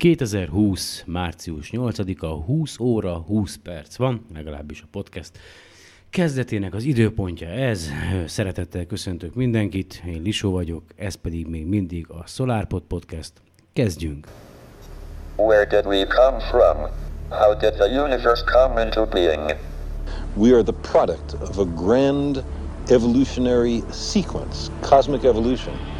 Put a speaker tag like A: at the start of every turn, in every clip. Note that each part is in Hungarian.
A: 2020. március 8-a, 20 óra, 20 perc van, legalábbis a podcast kezdetének az időpontja ez. Szeretettel köszöntök mindenkit, én Lisó vagyok, ez pedig még mindig a SolarPod Podcast. Kezdjünk!
B: Where did we come from? How did the universe come into being?
C: We are the product of a grand evolutionary sequence, cosmic evolution.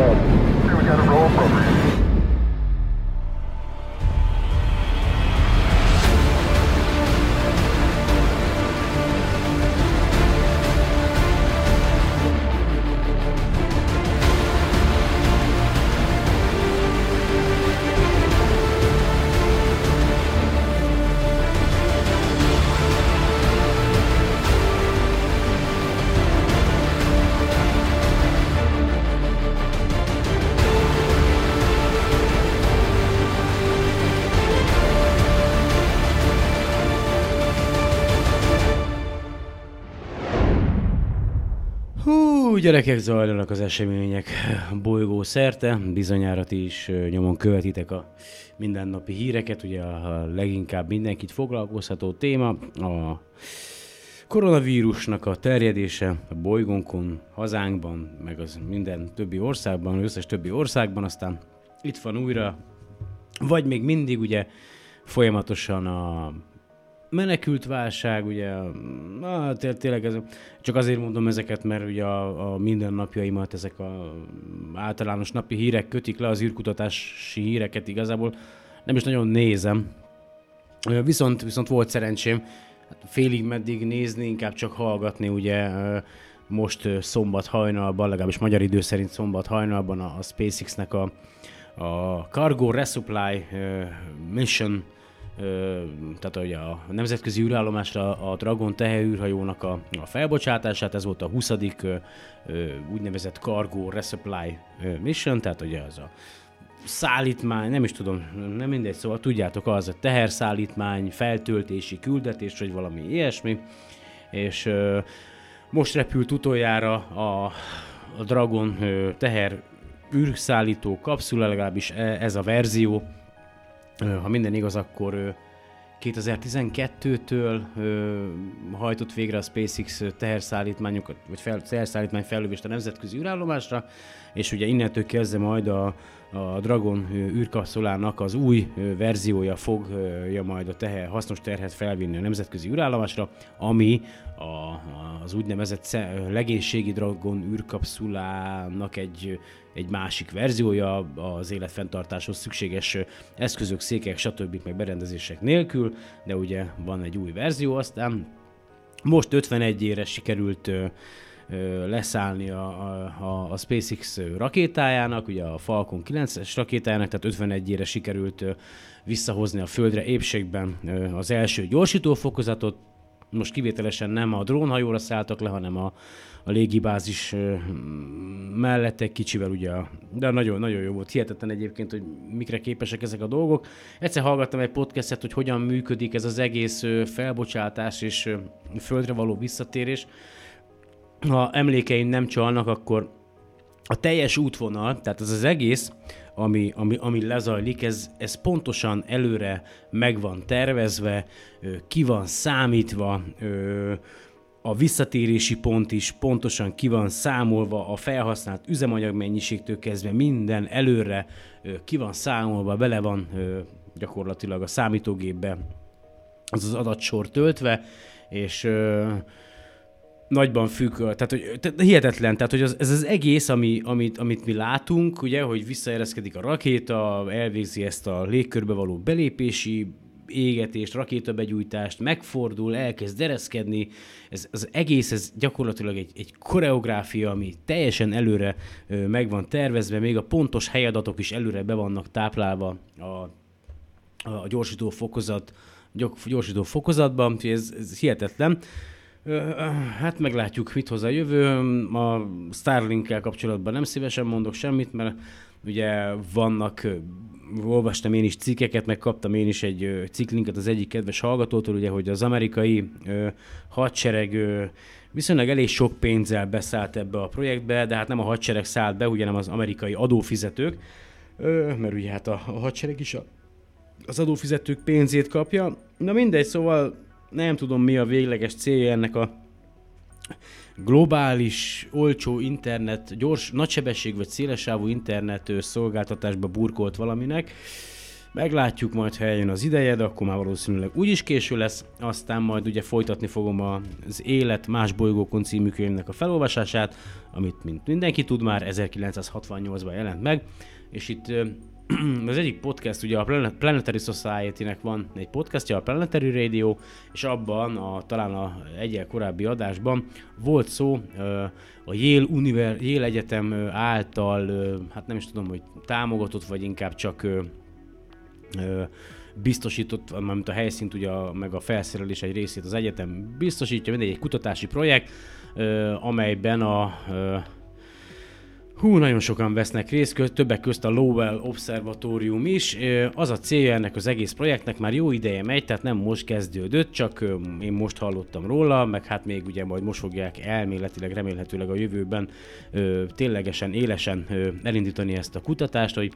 D: Got a roll program.
A: Gyerekek, zajlanak az események bolygó szerte. Bizonyára ti is nyomon követitek a mindennapi híreket. Ugye a leginkább mindenkit foglalkoztató téma a koronavírusnak a terjedése a bolygónkon, hazánkban, meg az minden többi országban, összes többi országban, aztán itt van újra, vagy még mindig ugye folyamatosan a menekült válság, ugye, na, té- tényleg ez, csak azért mondom ezeket, mert ugye a, a mindennapjaimat ezek a általános napi hírek kötik le, az űrkutatási híreket igazából nem is nagyon nézem. Viszont, viszont volt szerencsém hát félig meddig nézni, inkább csak hallgatni, ugye most szombat hajnalban, legalábbis magyar idő szerint szombat hajnalban a, a SpaceX-nek a, a Cargo Resupply Mission tehát ugye a nemzetközi űrállomásra a Dragon teherűrhajónak a, a felbocsátását, ez volt a 20. Ö, ö, úgynevezett Cargo Resupply Mission, tehát ugye az a szállítmány, nem is tudom, nem mindegy, szóval tudjátok, az a teherszállítmány, feltöltési küldetés, vagy valami ilyesmi, és most repült utoljára a, a Dragon ö, teher űrszállító kapszula, legalábbis e- ez a verzió, ha minden igaz, akkor ö, 2012-től ö, hajtott végre a SpaceX teherszállítmányokat, vagy fel, teherszállítmány fellövést a nemzetközi űrállomásra, és ugye innentől kezdve majd a, a Dragon űrkapszulának az új verziója fogja majd a teher, hasznos terhet felvinni a nemzetközi űrállomásra, ami a, az úgynevezett legénységi Dragon űrkapszulának egy, egy másik verziója az életfenntartáshoz szükséges eszközök, székek, stb. meg berendezések nélkül, de ugye van egy új verzió aztán. Most 51 ére sikerült leszállni a, a, a, SpaceX rakétájának, ugye a Falcon 9-es rakétájának, tehát 51 ére sikerült ö, visszahozni a Földre épségben az első gyorsítófokozatot, most kivételesen nem a drónhajóra szálltak le, hanem a, a légibázis mellett egy kicsivel ugye, de nagyon, nagyon jó volt. Hihetetlen egyébként, hogy mikre képesek ezek a dolgok. Egyszer hallgattam egy podcastet, hogy hogyan működik ez az egész felbocsátás és földre való visszatérés. Ha emlékeim nem csalnak, akkor a teljes útvonal, tehát ez az egész, ami, ami, ami lezajlik, ez, ez pontosan előre meg van tervezve, ki van számítva, a visszatérési pont is pontosan ki van számolva, a felhasznált üzemanyag mennyiségtől kezdve minden előre ki van számolva, bele van gyakorlatilag a számítógépbe az az adatsor töltve, és nagyban függ, tehát, hogy, tehát hihetetlen, tehát hogy az, ez az egész, ami, amit, amit mi látunk, ugye, hogy visszaereszkedik a rakéta, elvégzi ezt a légkörbe való belépési égetést, rakétabegyújtást, megfordul, elkezd dereszkedni. Ez, az egész, ez gyakorlatilag egy, egy koreográfia, ami teljesen előre ö, meg van tervezve, még a pontos helyadatok is előre be vannak táplálva a, a gyorsító fokozat, gyorsító fokozatban, ez, ez hihetetlen. Hát meglátjuk, mit hoz a jövő. A Starlink-kel kapcsolatban nem szívesen mondok semmit, mert ugye vannak, olvastam én is cikkeket, meg kaptam én is egy cikklinket az egyik kedves hallgatótól, ugye, hogy az amerikai hadsereg viszonylag elég sok pénzzel beszállt ebbe a projektbe, de hát nem a hadsereg szállt be, ugye nem az amerikai adófizetők, mert ugye hát a, a hadsereg is az adófizetők pénzét kapja. Na mindegy, szóval nem tudom mi a végleges célja ennek a globális, olcsó internet, gyors, nagysebesség vagy szélesávú internet szolgáltatásba burkolt valaminek. Meglátjuk majd, ha eljön az ideje, de akkor már valószínűleg úgyis késő lesz. Aztán majd ugye folytatni fogom az Élet más bolygókon című könyvnek a felolvasását, amit mint mindenki tud már 1968-ban jelent meg, és itt az egyik podcast, ugye a Planetary Society-nek van egy podcastja, a Planetary Radio, és abban, a, talán a egyel korábbi adásban volt szó a Yale, Univer, Yale Egyetem által, hát nem is tudom, hogy támogatott, vagy inkább csak biztosított, mármint a helyszínt, ugye meg a felszerelés egy részét az egyetem biztosítja, mindegy, egy kutatási projekt, amelyben a Hú, nagyon sokan vesznek részt, többek közt a Lowell Observatórium is. Az a célja ennek az egész projektnek már jó ideje megy, tehát nem most kezdődött, csak én most hallottam róla, meg hát még ugye majd most fogják elméletileg, remélhetőleg a jövőben ténylegesen, élesen elindítani ezt a kutatást, hogy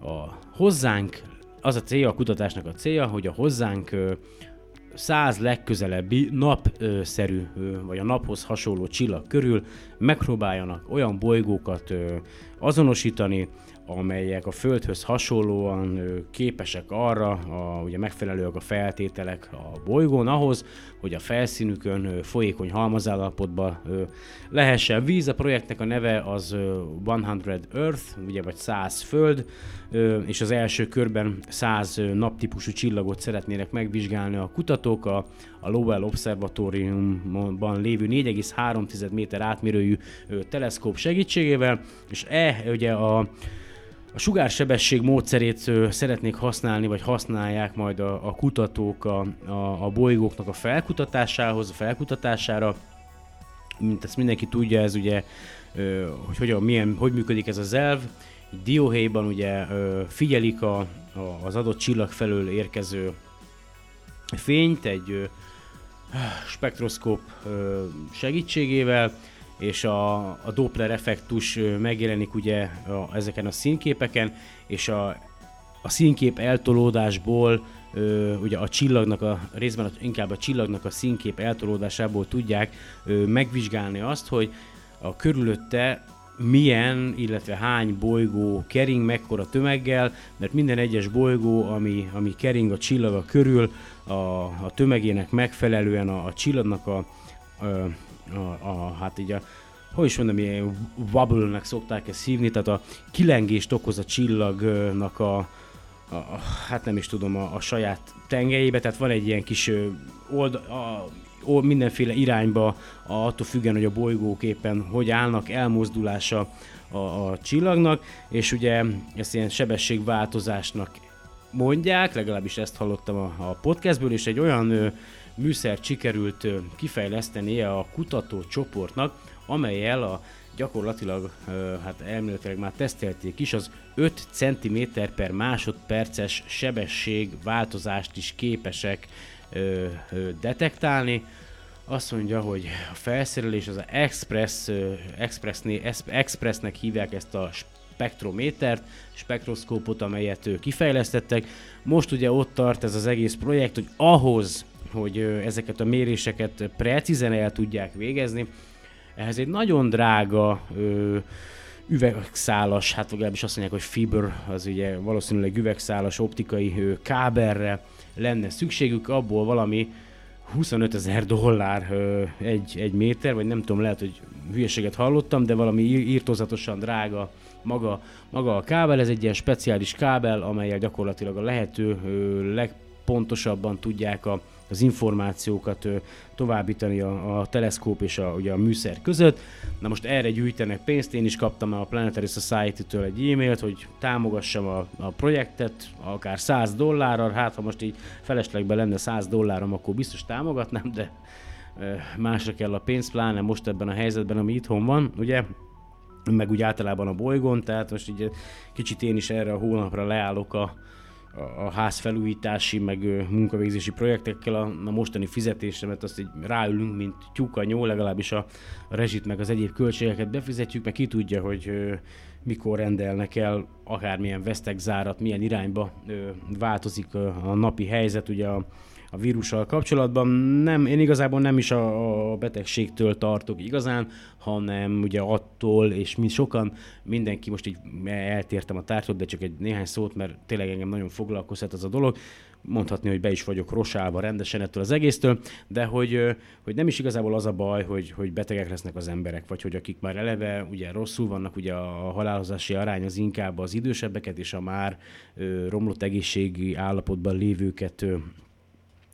A: a hozzánk, az a célja, a kutatásnak a célja, hogy a hozzánk száz legközelebbi napszerű, vagy a naphoz hasonló csillag körül megpróbáljanak olyan bolygókat azonosítani, amelyek a Földhöz hasonlóan képesek arra, a, ugye megfelelőek a feltételek a bolygón ahhoz, hogy a felszínükön folyékony halmazállapotban lehessen víz. A projektnek a neve az 100 Earth, ugye vagy 100 Föld, és az első körben 100 naptípusú csillagot szeretnének megvizsgálni a kutatók. A, a Lowell Observatóriumban lévő 4,3 méter átmérőjű teleszkóp segítségével, és e ugye a a sugársebesség módszerét szeretnék használni, vagy használják majd a, a kutatók a, a, a bolygóknak a felkutatásához, a felkutatására. Mint ezt mindenki tudja, ez ugye, hogy hogyan, milyen, hogy működik ez az elv. Dióhéjban ugye figyelik a, a, az adott csillag felől érkező fényt egy spektroszkóp segítségével, és a, a Doppler effektus megjelenik ugye a, ezeken a színképeken, és a, a színkép eltolódásból ö, ugye a csillagnak a részben inkább a csillagnak a színkép eltolódásából tudják ö, megvizsgálni azt, hogy a körülötte milyen, illetve hány bolygó kering, mekkora tömeggel, mert minden egyes bolygó, ami, ami kering a csillaga körül, a, a tömegének megfelelően a, a csillagnak a, a a, a, hát így a, hogy is mondom, ilyen wobble-nek szokták ezt hívni, tehát a kilengést okoz a csillagnak a, a, a hát nem is tudom, a, a saját tengelyébe, tehát van egy ilyen kis old, a, a, mindenféle irányba, a, attól függően, hogy a bolygók éppen hogy állnak, elmozdulása a, a csillagnak, és ugye ezt ilyen sebességváltozásnak mondják, legalábbis ezt hallottam a, a podcastből, és egy olyan ö, műszert sikerült kifejlesztenie a kutatócsoportnak, amelyel a gyakorlatilag, hát elméletileg már tesztelték is, az 5 cm per másodperces sebesség változást is képesek detektálni. Azt mondja, hogy a felszerelés az a Express, Expressné, Expressnek hívják ezt a spektrométert, spektroszkópot, amelyet kifejlesztettek. Most ugye ott tart ez az egész projekt, hogy ahhoz, hogy ezeket a méréseket precízen el tudják végezni, ehhez egy nagyon drága ö, üvegszálas, hát legalábbis azt mondják, hogy fiber, az ugye valószínűleg üvegszálas optikai ö, kábelre lenne szükségük, abból valami 25 ezer dollár ö, egy, egy méter, vagy nem tudom, lehet, hogy hülyeséget hallottam, de valami írtózatosan drága maga, maga a kábel. Ez egy ilyen speciális kábel, amelyel gyakorlatilag a lehető ö, leg pontosabban tudják a, az információkat továbbítani a, a teleszkóp és a, ugye a műszer között. Na most erre gyűjtenek pénzt, én is kaptam a Planetary Society-től egy e-mailt, hogy támogassam a, a projektet, akár 100 dollárral, hát ha most így feleslegben lenne 100 dollárom, akkor biztos támogatnám, de másra kell a pénz, pláne most ebben a helyzetben, ami itthon van, ugye, meg úgy általában a bolygón, tehát most így kicsit én is erre a hónapra leállok a, a, a ház felújítási, meg munkavégzési projektekkel a, a mostani fizetésemet, azt így ráülünk, mint tyúka nyó, legalábbis a, a rezsit, meg az egyéb költségeket befizetjük, meg ki tudja, hogy ö, mikor rendelnek el akármilyen vesztegzárat, milyen irányba ö, változik ö, a napi helyzet, ugye a, a vírussal kapcsolatban. Nem, én igazából nem is a, a betegségtől tartok igazán, hanem ugye attól, és mi sokan, mindenki most így eltértem a tárgytól, de csak egy néhány szót, mert tényleg engem nagyon foglalkoztat az a dolog, mondhatni, hogy be is vagyok rosálva rendesen ettől az egésztől, de hogy, hogy nem is igazából az a baj, hogy, hogy betegek lesznek az emberek, vagy hogy akik már eleve ugye rosszul vannak, ugye a halálozási arány az inkább az idősebbeket és a már ö, romlott egészségi állapotban lévőket ö,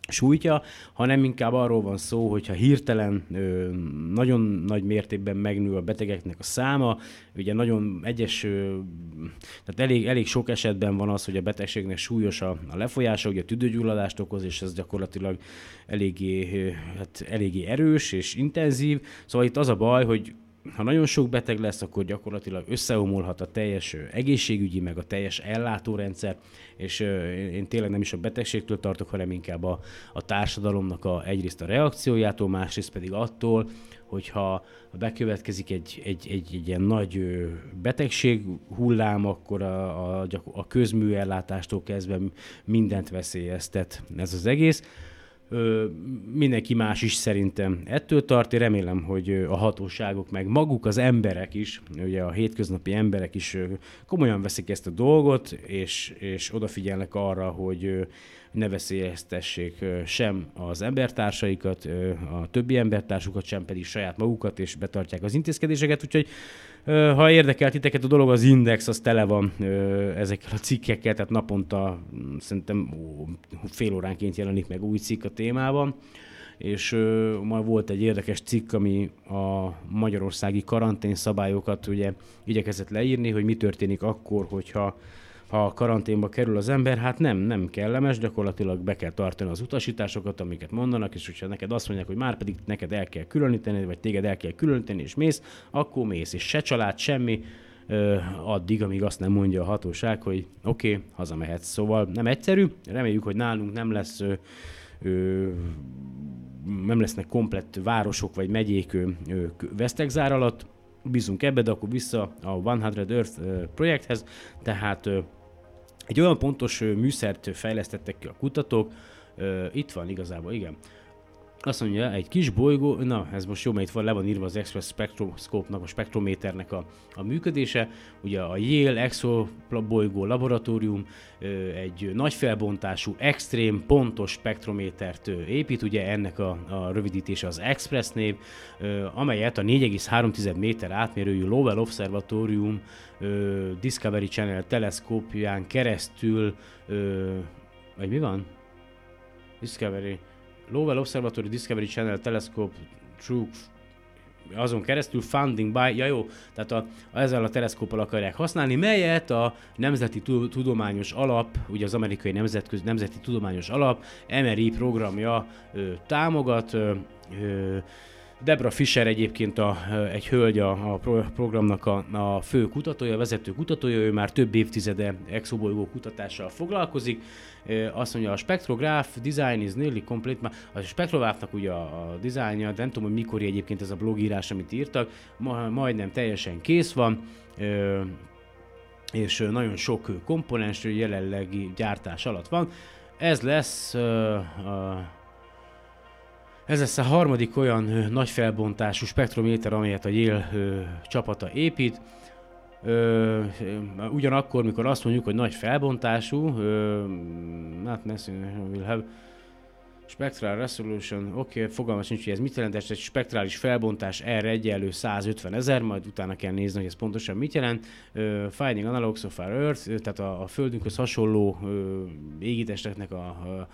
A: sújtja, hanem inkább arról van szó, hogyha hirtelen nagyon nagy mértékben megnő a betegeknek a száma, ugye nagyon egyes, tehát elég, elég sok esetben van az, hogy a betegségnek súlyos a, a lefolyása, ugye tüdőgyulladást okoz, és ez gyakorlatilag eléggé, hát eléggé erős és intenzív, szóval itt az a baj, hogy ha nagyon sok beteg lesz, akkor gyakorlatilag összeomolhat a teljes egészségügyi, meg a teljes ellátórendszer, és én én tényleg nem is a betegségtől tartok, hanem inkább a, a társadalomnak a, egyrészt a reakciójától, másrészt pedig attól, hogyha bekövetkezik egy, egy, egy, egy ilyen nagy betegség hullám, akkor a, a, a közműellátástól kezdve mindent veszélyeztet ez az egész. Ö, mindenki más is szerintem ettől tart. Én remélem, hogy a hatóságok, meg maguk az emberek is, ugye a hétköznapi emberek is komolyan veszik ezt a dolgot, és, és odafigyelnek arra, hogy ne veszélyeztessék sem az embertársaikat, a többi embertársukat, sem pedig saját magukat, és betartják az intézkedéseket. Úgyhogy Ha érdekel titeket a dolog, az Index az tele van ezekkel a cikkekkel, tehát naponta mm, szerintem fél óránként jelenik meg új cikk a témában. És ö, ma volt egy érdekes cikk, ami a magyarországi karantén szabályokat ugye igyekezett leírni, hogy mi történik akkor, hogyha ha karanténba kerül az ember, hát nem, nem kellemes, gyakorlatilag be kell tartani az utasításokat, amiket mondanak, és hogyha neked azt mondják, hogy már pedig neked el kell különíteni, vagy téged el kell különíteni, és mész, akkor mész, és se család, semmi, addig, amíg azt nem mondja a hatóság, hogy oké, okay, hazamehetsz. Szóval nem egyszerű, reméljük, hogy nálunk nem lesz ö, ö, nem lesznek komplett városok vagy megyék ö, ö, vesztegzár alatt, bízunk ebbe, de akkor vissza a 100 Earth projekthez, tehát egy olyan pontos műszert fejlesztettek ki a kutatók, itt van igazából, igen, azt mondja, egy kis bolygó, na ez most jó, mert itt van, le van írva az Express Spectroscope-nak, a spektrométernek a, a működése. Ugye a Yale Exobolygó Laboratórium egy nagy felbontású, extrém pontos spektrométert épít, ugye ennek a, a rövidítése az Express név, amelyet a 4,3 méter átmérőjű Lowell Observatorium ö, Discovery Channel teleszkópján keresztül, vagy mi van? Discovery. Lowell Observatory Discovery Channel Telescope True azon keresztül funding by, ja jó, tehát a, ezzel a teleszkóppal akarják használni, melyet a Nemzeti Tu- Tudományos Alap, ugye az amerikai nemzetközi Nemzeti Tudományos Alap MRI programja ö, támogat, ö, ö, Debra Fischer egyébként a, egy hölgy a, a pro- programnak a, a fő kutatója, a vezető kutatója, ő már több évtizede exobolygó kutatással foglalkozik. Azt mondja, a spektrograph design is nearly complete. Már A spektrográfnak ugye a, a dizájnja, de nem tudom, hogy mikor egyébként ez a blogírás, amit írtak, ma, majdnem teljesen kész van. És nagyon sok komponens jelenlegi gyártás alatt van. Ez lesz ez lesz a harmadik olyan nagy felbontású spektrométer, amelyet a Yale csapata épít. Ugyanakkor, mikor azt mondjuk, hogy nagy felbontású, ö, hát ne will have, Spectral Resolution, oké, okay, fogalmas sincs, hogy ez mit jelent, ez egy spektrális felbontás erre egyenlő 150 ezer, majd utána kell nézni, hogy ez pontosan mit jelent. Uh, Finding Analogs of Our Earth, tehát a, a Földünkhöz hasonló uh, égitesteknek a, a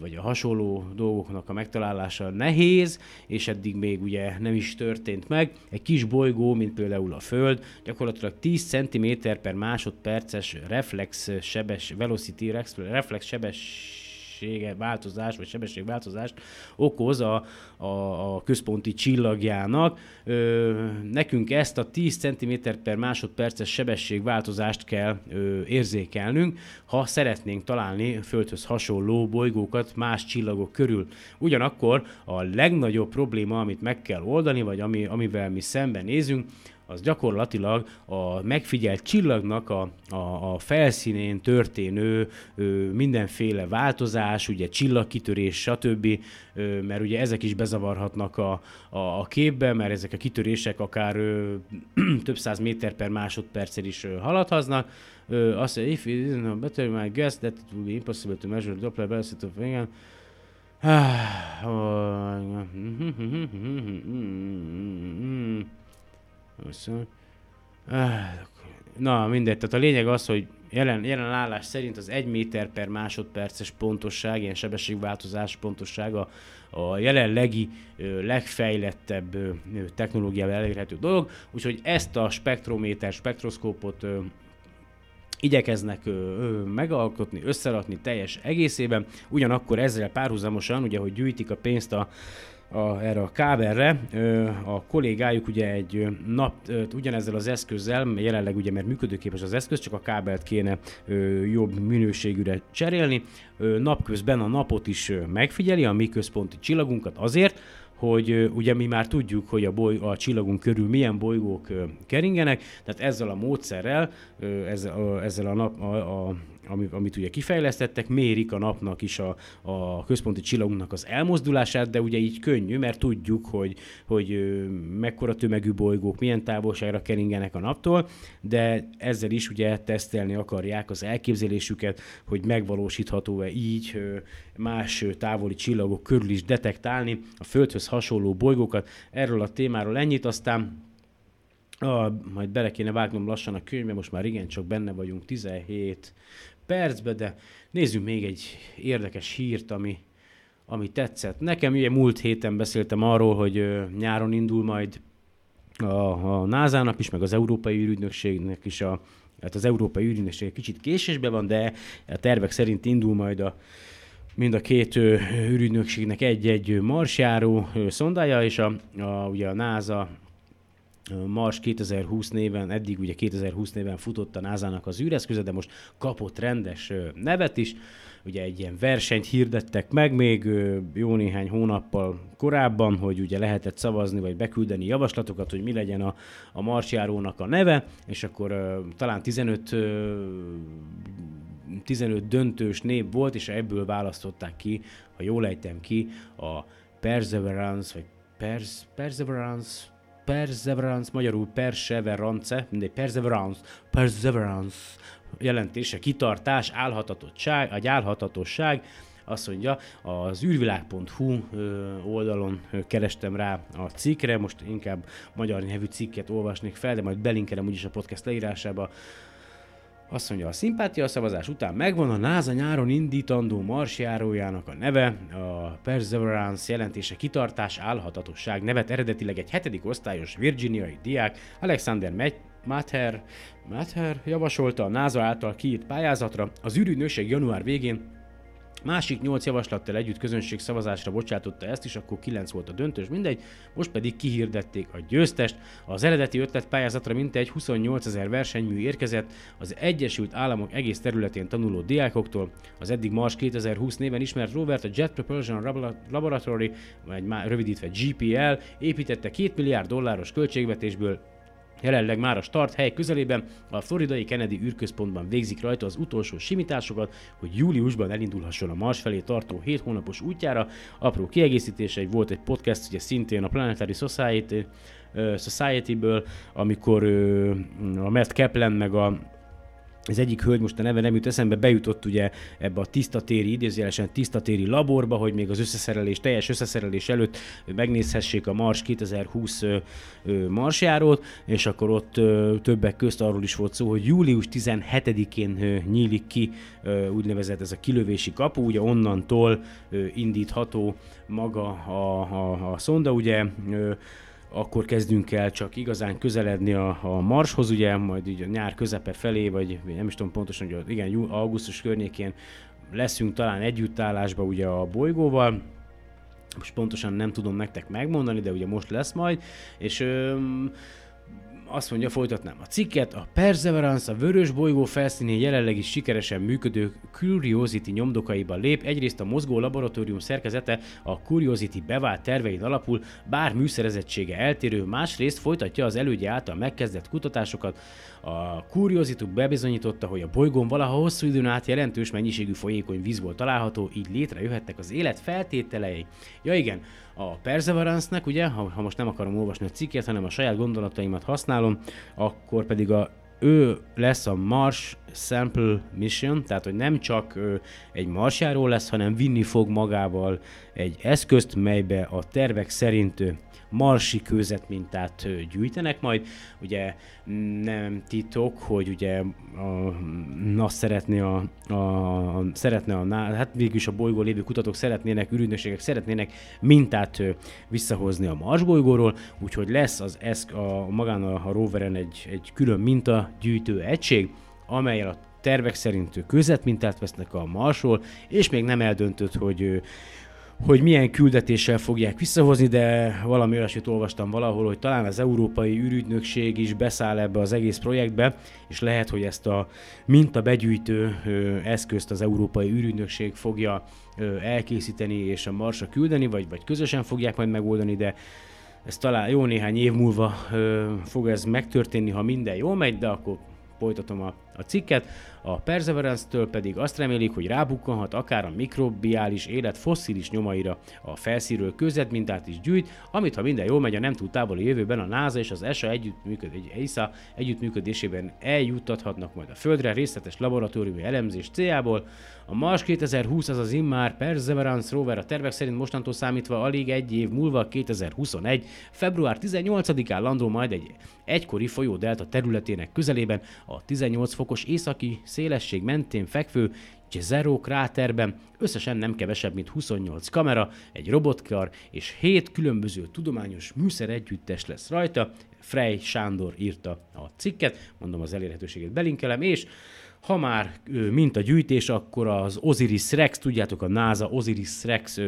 A: vagy a hasonló dolgoknak a megtalálása nehéz, és eddig még ugye nem is történt meg. Egy kis bolygó, mint például a Föld, gyakorlatilag 10 cm per másodperces reflex sebes, velocity reflex sebes sebessége változás, vagy sebességváltozást okoz a, a, a központi csillagjának. Ö, nekünk ezt a 10 cm per másodperces sebességváltozást kell ö, érzékelnünk, ha szeretnénk találni Földhöz hasonló bolygókat más csillagok körül. Ugyanakkor a legnagyobb probléma, amit meg kell oldani, vagy ami, amivel mi szembenézünk, az gyakorlatilag a megfigyelt csillagnak a, a, a felszínén történő ö, mindenféle változás, ugye csillagkitörés, stb., ö, mert ugye ezek is bezavarhatnak a, a, a képbe, mert ezek a kitörések akár ö, több száz méter per másodperccel is ö, haladhatnak. Ö, azt mondja, if it is not better, my guess that it will be impossible to measure Doppler velocity of igen. Na, mindegy. Tehát a lényeg az, hogy jelen, jelen állás szerint az 1 méter per másodperces pontosság, ilyen sebességváltozás pontossága a jelenlegi ö, legfejlettebb technológiával elérhető dolog, úgyhogy ezt a spektrométer, spektroszkópot ö, igyekeznek megalkotni, összerakni teljes egészében, ugyanakkor ezzel párhuzamosan, ugye, hogy gyűjtik a pénzt a a, erre a kábelre. A kollégájuk ugye egy nap, ugyanezzel az eszközzel, jelenleg ugye mert működőképes az eszköz, csak a kábelt kéne jobb minőségűre cserélni. Napközben a napot is megfigyeli, a mi központi csillagunkat azért, hogy ugye mi már tudjuk, hogy a, boly, a csillagunk körül milyen bolygók keringenek, tehát ezzel a módszerrel, ezzel, ezzel a, nap, a, a amit, amit ugye kifejlesztettek, mérik a napnak is a, a központi csillagunknak az elmozdulását, de ugye így könnyű, mert tudjuk, hogy, hogy mekkora tömegű bolygók milyen távolságra keringenek a naptól, de ezzel is ugye tesztelni akarják az elképzelésüket, hogy megvalósítható-e így más távoli csillagok körül is detektálni a Földhöz hasonló bolygókat. Erről a témáról ennyit, aztán Ah, majd bele kéne vágnom lassan a könyvbe, most már igen, csak benne vagyunk 17 percbe, de nézzünk még egy érdekes hírt, ami, ami tetszett. Nekem ugye múlt héten beszéltem arról, hogy nyáron indul majd a, a NASA-nak is, meg az Európai űrügynökségnek is a, hát az Európai űrügynökség kicsit késésben van, de a tervek szerint indul majd a, mind a két űrügynökségnek egy-egy marsjáró szondája, és a, a, ugye a NASA Mars 2020 néven, eddig ugye 2020 néven futott a NASA-nak az űreszköze, de most kapott rendes nevet is. Ugye egy ilyen versenyt hirdettek meg még jó néhány hónappal korábban, hogy ugye lehetett szavazni vagy beküldeni javaslatokat, hogy mi legyen a, a marsjárónak a neve, és akkor talán 15 uh, 15 döntős név volt, és ebből választották ki, ha jól ejtem ki, a Perseverance, vagy Pers- Perseverance, Perseverance, magyarul Perseverance, mindegy, Perseverance, Perseverance jelentése, kitartás, álhatatosság, egy álhatatosság, azt mondja, az űrvilág.hu oldalon kerestem rá a cikkre, most inkább magyar nyelvű cikket olvasnék fel, de majd belinkelem úgyis a podcast leírásába, azt mondja, a szimpátia szavazás után megvan a NASA nyáron indítandó marsjárójának a neve, a Perseverance jelentése kitartás, állhatatosság nevet eredetileg egy hetedik osztályos virginiai diák Alexander Mather, Mather javasolta a NASA által kiírt pályázatra. Az űrügynökség január végén Másik nyolc javaslattal együtt közönség szavazásra bocsátotta ezt is, akkor 9 volt a döntős, mindegy, most pedig kihirdették a győztest. Az eredeti ötlet pályázatra mintegy 28 ezer versenymű érkezett az Egyesült Államok egész területén tanuló diákoktól. Az eddig Mars 2020 néven ismert rovert a Jet Propulsion Laboratory, vagy már rövidítve GPL építette 2 milliárd dolláros költségvetésből Jelenleg már a start hely közelében a floridai Kennedy űrközpontban végzik rajta az utolsó simításokat, hogy júliusban elindulhasson a Mars felé tartó 7 hónapos útjára. Apró kiegészítése, volt egy podcast, ugye szintén a Planetary Society, Society-ből, amikor a Matt Kaplan meg a az egyik hölgy, most a neve nem jut eszembe, bejutott ugye ebbe a tisztatéri, idézőjelesen tisztatéri laborba, hogy még az összeszerelés, teljes összeszerelés előtt megnézhessék a Mars 2020 ö, ö, marsjárót, és akkor ott többek közt arról is volt szó, hogy július 17-én ö, nyílik ki úgynevezett ez a kilövési kapu, ugye onnantól indítható maga a, a, a szonda, ugye akkor kezdünk el csak igazán közeledni a, a Marshoz, ugye, majd így a nyár közepe felé, vagy nem is tudom pontosan, hogy igen, jú, augusztus környékén leszünk talán együttállásba ugye a bolygóval, most pontosan nem tudom nektek megmondani, de ugye most lesz majd, és öm, azt mondja, folytatnám a cikket, a Perseverance a vörös bolygó felszínén jelenleg is sikeresen működő Curiosity nyomdokaiban lép, egyrészt a mozgó laboratórium szerkezete a Curiosity bevált tervein alapul, bár műszerezettsége eltérő, másrészt folytatja az elődje által megkezdett kutatásokat. A Curiosity bebizonyította, hogy a bolygón valaha hosszú időn át jelentős mennyiségű folyékony víz volt található, így létrejöhettek az élet feltételei. Ja igen, a Perseverance-nek, ugye, ha, ha most nem akarom olvasni a cikket, hanem a saját gondolataimat használom, akkor pedig a ő lesz a Mars Sample Mission, tehát hogy nem csak ö, egy marsjáról lesz, hanem vinni fog magával egy eszközt, melybe a tervek szerint marsi kőzetmintát gyűjtenek majd. Ugye nem titok, hogy ugye a NASZ szeretné a, a, szeretne a, hát végülis a bolygó lévő kutatók szeretnének, ürügynökségek szeretnének mintát visszahozni a Mars bolygóról, úgyhogy lesz az eszk, a, magán a, a roveren egy, egy külön minta gyűjtő egység, amelyel a tervek szerint kőzetmintát vesznek a Marsról, és még nem eldöntött, hogy hogy milyen küldetéssel fogják visszahozni, de valami olyasmit olvastam valahol, hogy talán az Európai űrügynökség is beszáll ebbe az egész projektbe, és lehet, hogy ezt a mintabegyűjtő eszközt az Európai űrügynökség fogja elkészíteni és a Marsra küldeni, vagy, vagy közösen fogják majd megoldani, de ez talán jó néhány év múlva fog ez megtörténni, ha minden jól megy, de akkor folytatom a, a cikket. A Perseverance-től pedig azt remélik, hogy rábukkanhat akár a mikrobiális élet fosszilis nyomaira a felszínről kőzetmintát is gyűjt, amit ha minden jól megy a nem túl távoli jövőben a NASA és az ESA együttműköd, ESA együttműködésében eljuttathatnak majd a Földre részletes laboratóriumi elemzés céljából. A Mars 2020 az az immár Perseverance rover a tervek szerint mostantól számítva alig egy év múlva 2021. február 18-án landol majd egy egykori folyó delta területének közelében a 18 fokos északi szélesség mentén fekvő Jezero kráterben összesen nem kevesebb, mint 28 kamera, egy robotkar és 7 különböző tudományos műszer együttes lesz rajta. Frey Sándor írta a cikket, mondom az elérhetőséget belinkelem, és ha már mint a gyűjtés, akkor az Osiris Rex, tudjátok a NASA Osiris Rex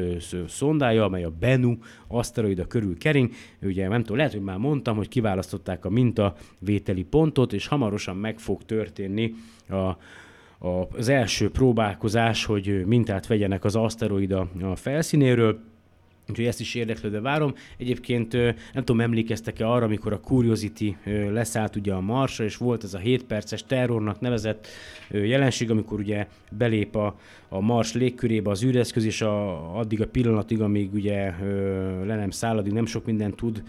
A: szondája, amely a Bennu aszteroida körül kering. Ugye nem tudom, lehet, hogy már mondtam, hogy kiválasztották a mintavételi pontot, és hamarosan meg fog történni a, az első próbálkozás, hogy mintát vegyenek az aszteroida a felszínéről. Úgyhogy ezt is érdeklődve várom. Egyébként nem tudom, emlékeztek-e arra, amikor a Curiosity leszállt ugye a Marsra, és volt ez a 7 perces terrornak nevezett jelenség, amikor ugye belép a, a Mars légkörébe az űreszköz, és a, addig a pillanatig, amíg ugye le nem száll, addig nem sok mindent tud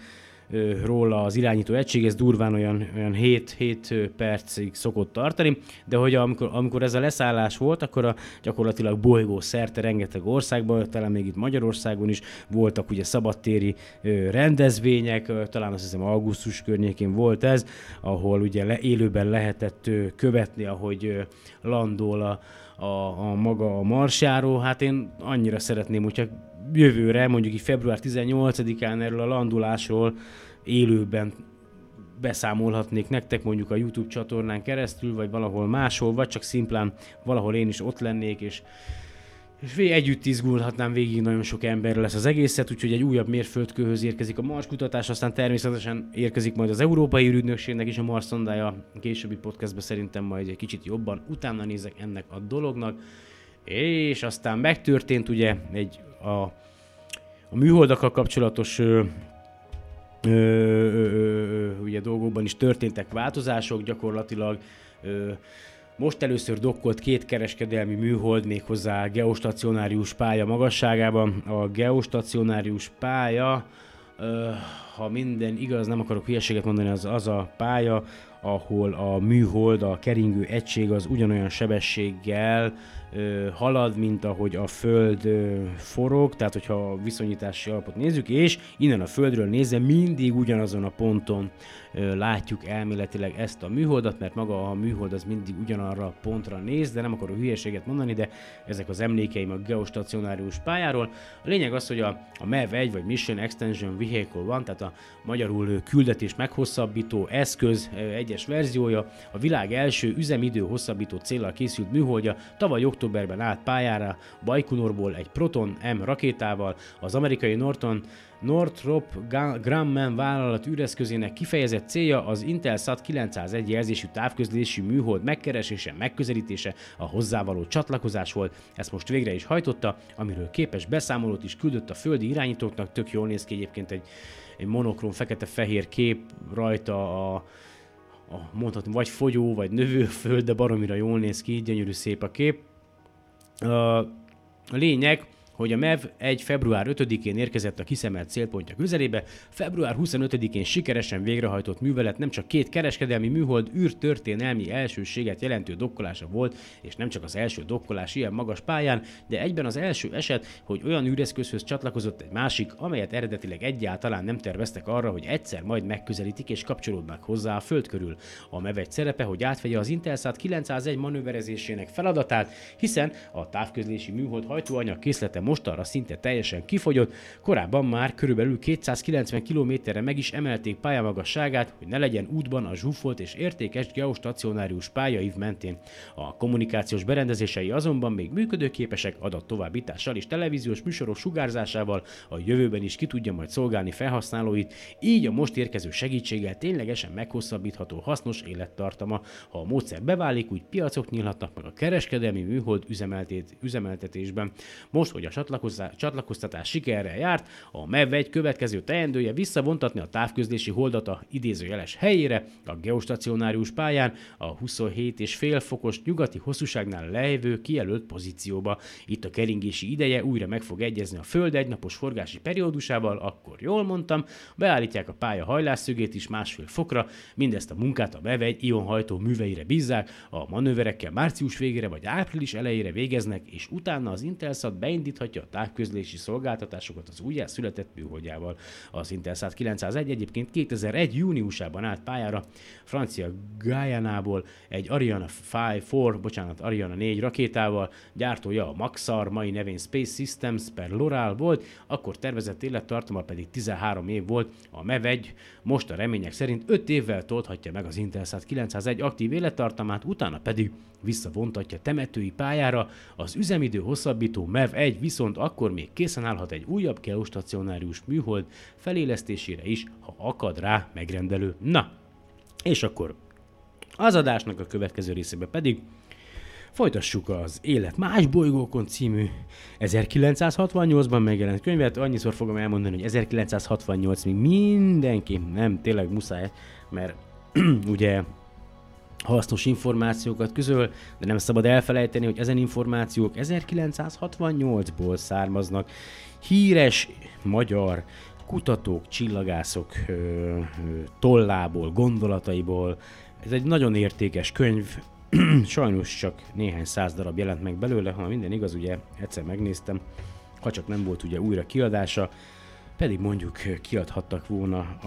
A: róla az irányító egység, ez durván olyan, olyan 7-7 percig szokott tartani, de hogy amikor, amikor ez a leszállás volt, akkor a, gyakorlatilag bolygó szerte rengeteg országban, talán még itt Magyarországon is voltak ugye szabadtéri rendezvények, talán azt hiszem augusztus környékén volt ez, ahol ugye le, élőben lehetett követni, ahogy landol a, a, a maga a marsjáró, hát én annyira szeretném, hogyha jövőre, mondjuk így február 18-án erről a landulásról élőben beszámolhatnék nektek mondjuk a YouTube csatornán keresztül, vagy valahol máshol, vagy csak szimplán valahol én is ott lennék, és, és együtt izgulhatnám végig nagyon sok emberről lesz az egészet, úgyhogy egy újabb mérföldkőhöz érkezik a Mars kutatás, aztán természetesen érkezik majd az Európai űrügynökségnek is a Mars szondája. A későbbi podcastben szerintem majd egy kicsit jobban utána nézek ennek a dolognak. És aztán megtörtént ugye egy a, a műholdakkal kapcsolatos ö, ö, ö, ugye dolgokban is történtek változások, gyakorlatilag ö, most először dokkolt két kereskedelmi műhold méghozzá geostacionárius pálya magasságában. A geostacionárius pálya, ö, ha minden igaz, nem akarok hülyeséget mondani, az az a pálya, ahol a műhold, a keringő egység az ugyanolyan sebességgel ö, halad, mint ahogy a Föld ö, forog, tehát hogyha a viszonyítási alapot nézzük, és innen a Földről nézve mindig ugyanazon a ponton látjuk elméletileg ezt a műholdat, mert maga a műhold az mindig ugyanarra a pontra néz, de nem akarok hülyeséget mondani, de ezek az emlékeim a geostacionárius pályáról. A lényeg az, hogy a, a MEV-1 vagy Mission Extension Vehicle van, tehát a magyarul küldetés meghosszabbító eszköz egyes verziója, a világ első üzemidő hosszabbító célral készült műholdja tavaly októberben állt pályára Baikonurból egy Proton M rakétával, az amerikai Norton Northrop Grumman vállalat űreszközének kifejezett célja az Intelsat 901 jelzésű távközlési műhold megkeresése, megközelítése, a hozzávaló csatlakozás volt. Ezt most végre is hajtotta, amiről képes beszámolót is küldött a földi irányítóknak, tök jól néz ki egyébként egy, egy monokrom fekete-fehér kép rajta a, a mondhatom, vagy fogyó, vagy növő föld, de baromira jól néz ki, gyönyörű szép a kép. A lényeg, hogy a MEV egy február 5-én érkezett a kiszemelt célpontja közelébe, február 25-én sikeresen végrehajtott művelet nem csak két kereskedelmi műhold űrtörténelmi elsőséget jelentő dokkolása volt, és nem csak az első dokkolás ilyen magas pályán, de egyben az első eset, hogy olyan űreszközhöz csatlakozott egy másik, amelyet eredetileg egyáltalán nem terveztek arra, hogy egyszer majd megközelítik és kapcsolódnak hozzá a Föld körül. A MEV egy szerepe, hogy átvegye az Intelsat 901 manőverezésének feladatát, hiszen a távközlési műhold hajtóanyag készlete mostanra szinte teljesen kifogyott, korábban már körülbelül 290 kilométerre meg is emelték pályamagasságát, hogy ne legyen útban a zsúfolt és értékes geostacionárius pályaív mentén. A kommunikációs berendezései azonban még működőképesek adat továbbítással és televíziós műsorok sugárzásával a jövőben is ki tudja majd szolgálni felhasználóit, így a most érkező segítséggel ténylegesen meghosszabbítható hasznos élettartama. Ha a módszer beválik, úgy piacok nyílhatnak meg a kereskedelmi műhold üzemeltetésben. Most, hogy a csatlakoztatás sikerrel járt, a MEV egy következő teendője visszavontatni a távközlési holdat a idézőjeles helyére, a geostacionárius pályán, a 27,5 fokos nyugati hosszúságnál lejvő kijelölt pozícióba. Itt a keringési ideje újra meg fog egyezni a Föld egynapos forgási periódusával, akkor jól mondtam, beállítják a pálya hajlásszögét is másfél fokra, mindezt a munkát a MEV egy ionhajtó műveire bízzák, a manőverekkel március végére vagy április elejére végeznek, és utána az Intelsat beindíthatja a távközlési szolgáltatásokat az újjászületett műholdjával. Az Intelsat 901 egyébként 2001. júniusában állt pályára francia Guyanából egy Ariane 5, bocsánat, Ariane 4 rakétával, gyártója a Maxar, mai nevén Space Systems per Loral volt, akkor tervezett élettartama pedig 13 év volt, a MEV1 most a remények szerint 5 évvel tolthatja meg az Intelsat 901 aktív élettartamát, utána pedig visszavontatja temetői pályára, az üzemidő hosszabbító MEV1 viszont akkor még készen állhat egy újabb geostacionárius műhold felélesztésére is, ha akad rá megrendelő. Na, és akkor az adásnak a következő részében pedig folytassuk az Élet más bolygókon című 1968-ban megjelent könyvet. Annyiszor fogom elmondani, hogy 1968 még mindenki, nem, tényleg muszáj, mert ugye hasznos információkat közöl, de nem szabad elfelejteni, hogy ezen információk 1968-ból származnak. Híres magyar kutatók, csillagászok tollából, gondolataiból. Ez egy nagyon értékes könyv, sajnos csak néhány száz darab jelent meg belőle, ha minden igaz, ugye egyszer megnéztem, ha csak nem volt ugye újra kiadása, pedig mondjuk kiadhattak volna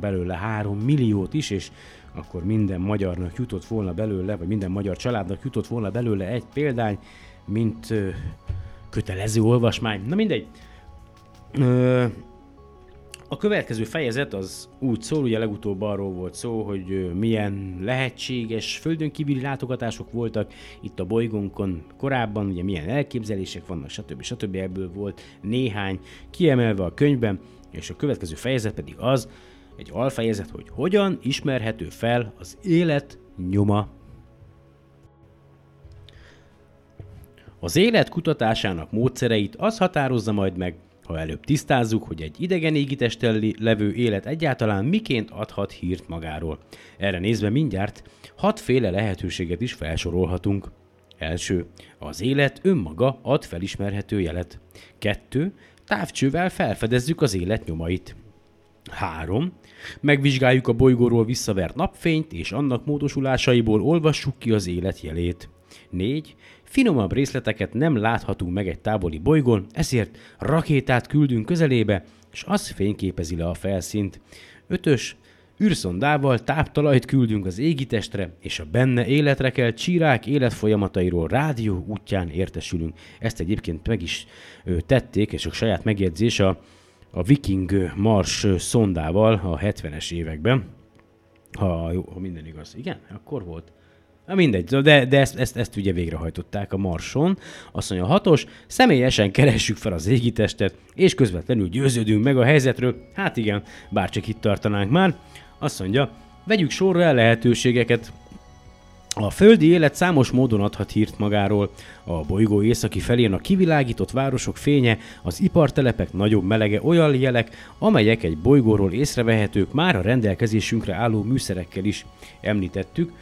A: belőle 3 milliót is, és akkor minden magyarnak jutott volna belőle, vagy minden magyar családnak jutott volna belőle egy példány, mint kötelező olvasmány. Na mindegy. A következő fejezet az úgy szól, ugye legutóbb arról volt szó, hogy milyen lehetséges földön kívüli látogatások voltak itt a bolygónkon korábban, ugye milyen elképzelések vannak, stb. stb. Ebből volt néhány kiemelve a könyvben, és a következő fejezet pedig az, egy alfejezet, hogy hogyan ismerhető fel az élet nyoma. Az élet kutatásának módszereit az határozza majd meg, ha előbb tisztázzuk, hogy egy idegen égitesten levő élet egyáltalán miként adhat hírt magáról. Erre nézve mindjárt hatféle lehetőséget is felsorolhatunk. Első, az élet önmaga ad felismerhető jelet. Kettő, távcsővel felfedezzük az élet nyomait. 3. Megvizsgáljuk a bolygóról visszavert napfényt, és annak módosulásaiból olvassuk ki az élet jelét. 4. Finomabb részleteket nem láthatunk meg egy távoli bolygón, ezért rakétát küldünk közelébe, és az fényképezi le a felszínt. 5. űrszondával táptalajt küldünk az égitestre, és a benne életre kell csírák életfolyamatairól rádió útján értesülünk. Ezt egyébként meg is ö, tették, és a saját megjegyzés a, a Viking Mars szondával a 70-es években. Ha, jó, ha minden igaz. Igen, akkor volt. Na mindegy, de, de ezt, ezt, ezt ugye végrehajtották a Marson. Azt mondja a hatos, személyesen keressük fel az égitestet, és közvetlenül győződünk meg a helyzetről. Hát igen, bárcsak itt tartanánk már. Azt mondja, vegyük sorra el lehetőségeket, a földi élet számos módon adhat hírt magáról. A bolygó északi felén a kivilágított városok fénye, az ipartelepek nagyobb melege olyan jelek, amelyek egy bolygóról észrevehetők már a rendelkezésünkre álló műszerekkel is. Említettük,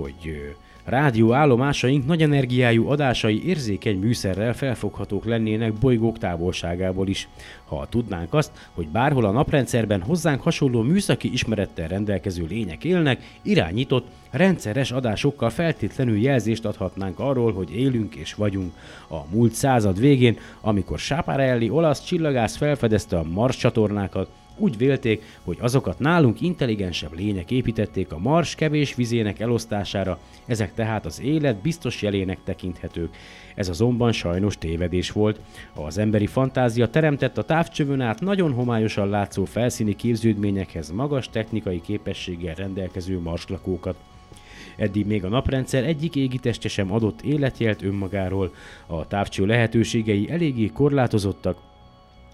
A: hogy rádióállomásaink nagy energiájú adásai érzékeny műszerrel felfoghatók lennének bolygók távolságából is. Ha tudnánk azt, hogy bárhol a naprendszerben hozzánk hasonló műszaki ismerettel rendelkező lények élnek, irányított, rendszeres adásokkal feltétlenül jelzést adhatnánk arról, hogy élünk és vagyunk. A múlt század végén, amikor Sápárelli olasz csillagász felfedezte a Mars csatornákat, úgy vélték, hogy azokat nálunk intelligensebb lények építették a Mars kevés vizének elosztására, ezek tehát az élet biztos jelének tekinthetők. Ez azonban sajnos tévedés volt. Az emberi fantázia teremtett a távcsövön át nagyon homályosan látszó felszíni képződményekhez magas technikai képességgel rendelkező marslakókat. Eddig még a naprendszer egyik égiteste sem adott életjelt önmagáról. A távcső lehetőségei eléggé korlátozottak,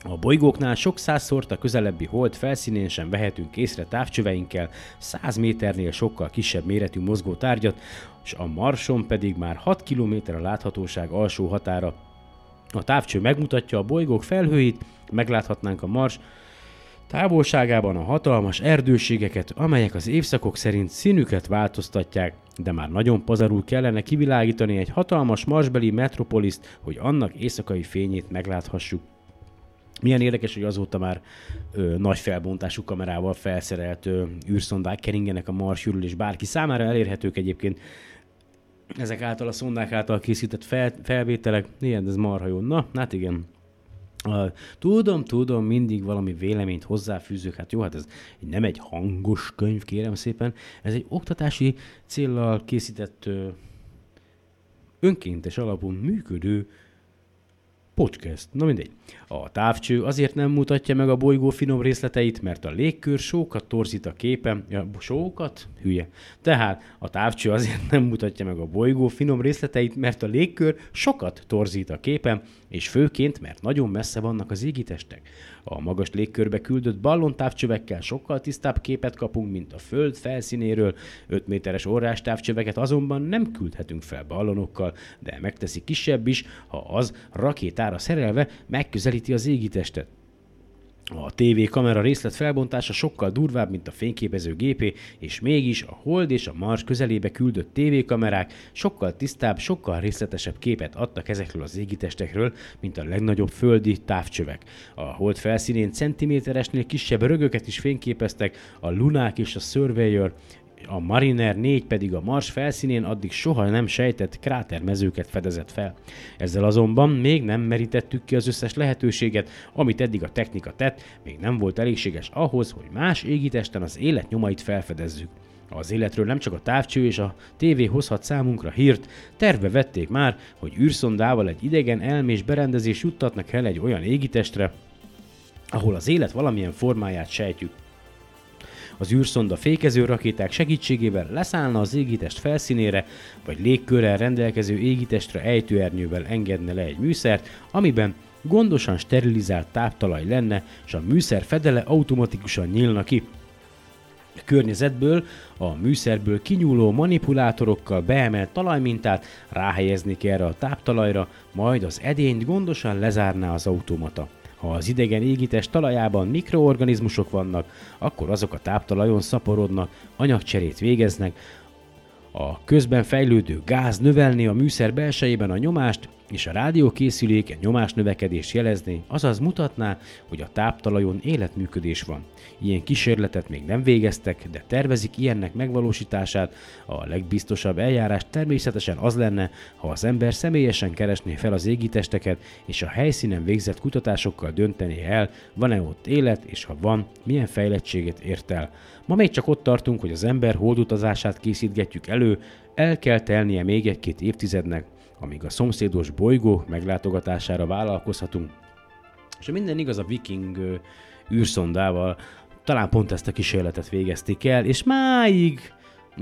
A: a bolygóknál sok százszort a közelebbi hold felszínén sem vehetünk észre távcsöveinkkel 100 méternél sokkal kisebb méretű mozgó tárgyat, és a Marson pedig már 6 km a láthatóság alsó határa. A távcső megmutatja a bolygók felhőit, megláthatnánk a Mars távolságában a hatalmas erdőségeket, amelyek az évszakok szerint színüket változtatják, de már nagyon pazarul kellene kivilágítani egy hatalmas marsbeli metropoliszt, hogy annak éjszakai fényét megláthassuk. Milyen érdekes, hogy azóta már ö, nagy felbontású kamerával felszerelt ö, űrszondák keringenek a Mars és bárki számára elérhetők egyébként ezek által a szondák által készített fel, felvételek. Ilyen, ez marha jó. Na, hát igen. Tudom, tudom, mindig valami véleményt hozzáfűzök, hát jó, hát ez nem egy hangos könyv, kérem szépen, ez egy oktatási céllal készített ö, önkéntes alapon működő podcast. Na mindegy. A távcső azért nem mutatja meg a bolygó finom részleteit, mert a légkör sókat torzít a képen. Ja, sókat? Hülye. Tehát a távcső azért nem mutatja meg a bolygó finom részleteit, mert a légkör sokat torzít a képen, és főként, mert nagyon messze vannak az égitestek. A magas légkörbe küldött ballontávcsövekkel sokkal tisztább képet kapunk, mint a Föld felszínéről. 5 méteres orrás távcsöveket azonban nem küldhetünk fel ballonokkal, de megteszi kisebb is, ha az rakétára szerelve megközelíti az égitestet. A TV kamera részlet felbontása sokkal durvább, mint a fényképező gépé, és mégis a Hold és a Mars közelébe küldött TV kamerák sokkal tisztább, sokkal részletesebb képet adtak ezekről az égitestekről, mint a legnagyobb földi távcsövek. A Hold felszínén centiméteresnél kisebb rögöket is fényképeztek, a Lunák és a Surveyor a Mariner 4 pedig a Mars felszínén addig soha nem sejtett krátermezőket fedezett fel. Ezzel azonban még nem merítettük ki az összes lehetőséget, amit eddig a technika tett, még nem volt elégséges ahhoz, hogy más égitesten az élet nyomait felfedezzük. Az életről nem csak a távcső és a tévé hozhat számunkra hírt, terve vették már, hogy űrszondával egy idegen elmés berendezés juttatnak el egy olyan égitestre, ahol az élet valamilyen formáját sejtjük. Az űrszonda fékező rakéták segítségével leszállna az égitest felszínére, vagy légkörrel rendelkező égitestre ejtőernyővel engedne le egy műszert, amiben gondosan sterilizált táptalaj lenne, és a műszer fedele automatikusan nyílna ki. A környezetből, a műszerből kinyúló manipulátorokkal beemelt talajmintát ráhelyeznék erre a táptalajra, majd az edényt gondosan lezárná az automata. Ha az idegen égítés talajában mikroorganizmusok vannak, akkor azok a táptalajon szaporodnak, anyagcserét végeznek, a közben fejlődő gáz növelni a műszer belsejében a nyomást, és a rádiókészülék nyomásnövekedést jelezné, azaz mutatná, hogy a táptalajon életműködés van. Ilyen kísérletet még nem végeztek, de tervezik ilyennek megvalósítását. A legbiztosabb eljárás természetesen az lenne, ha az ember személyesen keresné fel az égitesteket, és a helyszínen végzett kutatásokkal döntené el, van-e ott élet, és ha van, milyen fejlettséget ért el. Ma még csak ott tartunk, hogy az ember holdutazását készítgetjük elő, el kell telnie még egy-két évtizednek, amíg a szomszédos bolygó meglátogatására vállalkozhatunk. És minden igaz, a viking űrszondával talán pont ezt a kísérletet végezték el, és máig,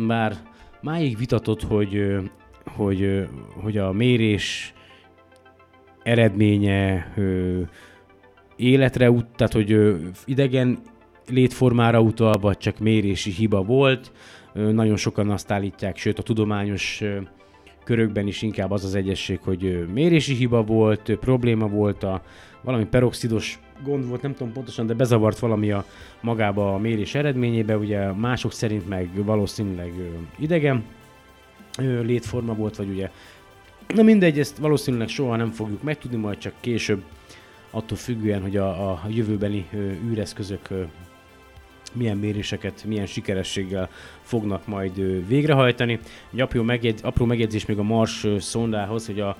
A: bár máig vitatott, hogy, hogy, hogy a mérés eredménye életre ut, tehát hogy idegen létformára utal, vagy csak mérési hiba volt. Nagyon sokan azt állítják, sőt a tudományos körökben is inkább az az egyesség, hogy mérési hiba volt, probléma volt, a, valami peroxidos gond volt, nem tudom pontosan, de bezavart valami a magába a mérés eredményébe, ugye mások szerint meg valószínűleg idegen létforma volt, vagy ugye Na mindegy, ezt valószínűleg soha nem fogjuk megtudni, majd csak később, attól függően, hogy a, a jövőbeni űreszközök milyen méréseket, milyen sikerességgel fognak majd végrehajtani. Egy apró, megjegy, apró megjegyzés még a Mars szondához, hogy a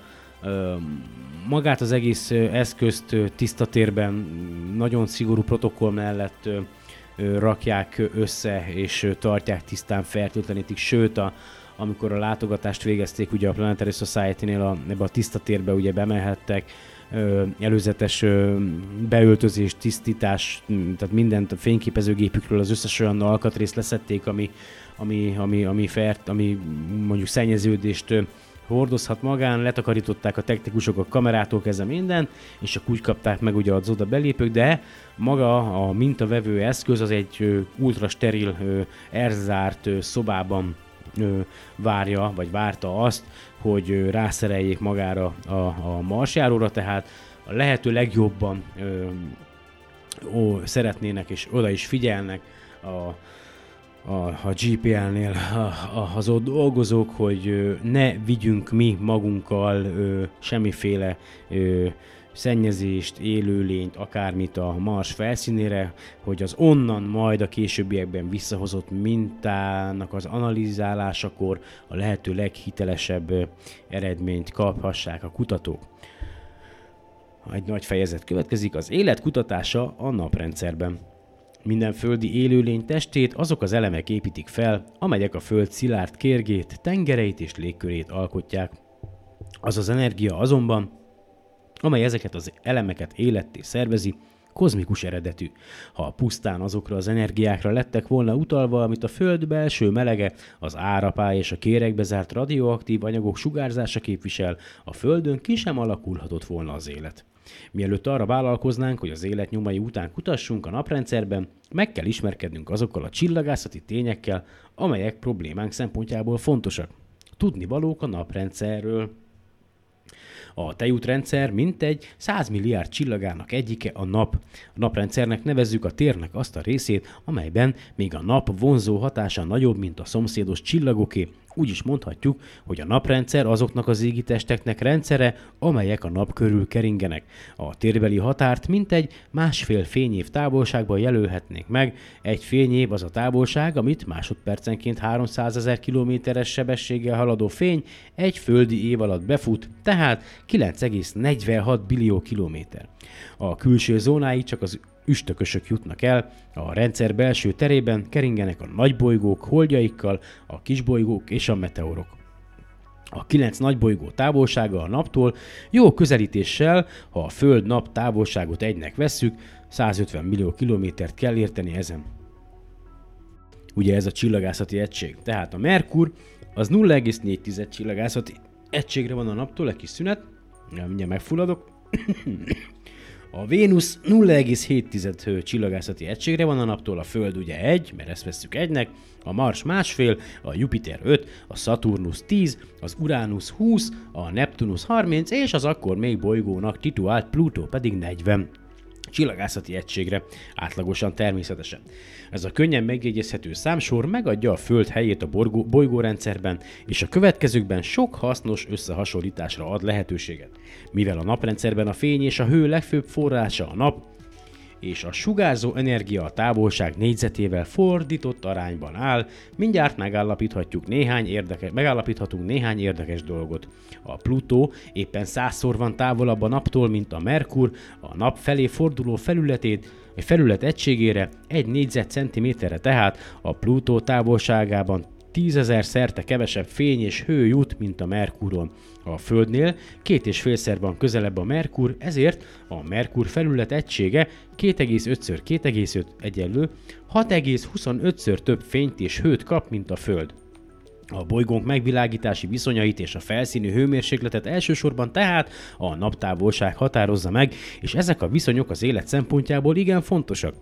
A: magát az egész eszközt tiszta térben nagyon szigorú protokoll mellett rakják össze és tartják tisztán fertőtlenítik, sőt a, amikor a látogatást végezték, ugye a Planetary Society-nél a, ebbe a tiszta térbe ugye bemehettek, előzetes beöltözés, tisztítás, tehát mindent a fényképezőgépükről az összes olyan alkatrészt leszették, ami, ami, ami, ami, fert, ami mondjuk szennyeződést hordozhat magán, letakarították a technikusok a kamerától kezdve minden, és csak úgy kapták meg ugye az oda belépők, de maga a mintavevő eszköz az egy ultra steril, erzárt szobában várja, vagy várta azt, hogy rászereljék magára a, a marsjáróra, tehát a lehető legjobban ö, ó, szeretnének és oda is figyelnek a, a, a GPL-nél a, a, az ott dolgozók, hogy ö, ne vigyünk mi magunkkal ö, semmiféle ö, szennyezést, élőlényt, akármit a Mars felszínére, hogy az onnan majd a későbbiekben visszahozott mintának az analízálásakor a lehető leghitelesebb eredményt kaphassák a kutatók. Egy nagy fejezet következik, az élet kutatása a naprendszerben. Minden földi élőlény testét azok az elemek építik fel, amelyek a föld szilárd kérgét, tengereit és légkörét alkotják. Az az energia azonban, amely ezeket az elemeket életté szervezi, kozmikus eredetű. Ha pusztán azokra az energiákra lettek volna utalva, amit a Föld belső melege, az árapály és a kérekbe zárt radioaktív anyagok sugárzása képvisel, a Földön ki sem alakulhatott volna az élet. Mielőtt arra vállalkoznánk, hogy az élet nyomai után kutassunk a naprendszerben, meg kell ismerkednünk azokkal a csillagászati tényekkel, amelyek problémánk szempontjából fontosak. Tudni valók a naprendszerről. A tejútrendszer mintegy 100 milliárd csillagának egyike a nap. A naprendszernek nevezzük a térnek azt a részét, amelyben még a nap vonzó hatása nagyobb, mint a szomszédos csillagoké. Úgy is mondhatjuk, hogy a naprendszer azoknak az égitesteknek rendszere, amelyek a nap körül keringenek. A térbeli határt mintegy másfél fényév távolságban jelölhetnénk meg. Egy fényév az a távolság, amit másodpercenként 300 ezer kilométeres sebességgel haladó fény egy földi év alatt befut, tehát 9,46 billió kilométer. A külső zónái csak az üstökösök jutnak el, a rendszer belső terében keringenek a nagybolygók holdjaikkal, a kisbolygók és a meteorok. A kilenc nagybolygó távolsága a naptól jó közelítéssel, ha a Föld-nap távolságot egynek vesszük, 150 millió kilométert kell érteni ezen. Ugye ez a csillagászati egység. Tehát a Merkur az 0,4 csillagászati egységre van a naptól, egy kis szünet, mindjárt megfulladok. A Vénusz 0,7 csillagászati egységre van a naptól, a Föld ugye egy, mert ezt vesszük egynek, a Mars másfél, a Jupiter 5, a Saturnus 10, az Uranus 20, a Neptunus 30, és az akkor még bolygónak titulált Pluto pedig 40. csillagászati egységre, átlagosan természetesen. Ez a könnyen megjegyezhető számsor megadja a Föld helyét a borgó, bolygórendszerben, és a következőkben sok hasznos összehasonlításra ad lehetőséget. Mivel a naprendszerben a fény és a hő legfőbb forrása a nap, és a sugárzó energia a távolság négyzetével fordított arányban áll, mindjárt megállapíthatjuk néhány érdekes, megállapíthatunk néhány érdekes dolgot. A Plutó éppen százszor van távolabb a naptól, mint a Merkur, a nap felé forduló felületét, egy felület egységére egy négyzetcentiméterre tehát a Plutó távolságában tízezer szerte kevesebb fény és hő jut, mint a Merkuron. A Földnél két és félszer van közelebb a Merkur, ezért a Merkur felület egysége 2,5 2,5 egyenlő 6,25-ször több fényt és hőt kap, mint a Föld. A bolygónk megvilágítási viszonyait és a felszíni hőmérsékletet elsősorban tehát a naptávolság határozza meg, és ezek a viszonyok az élet szempontjából igen fontosak.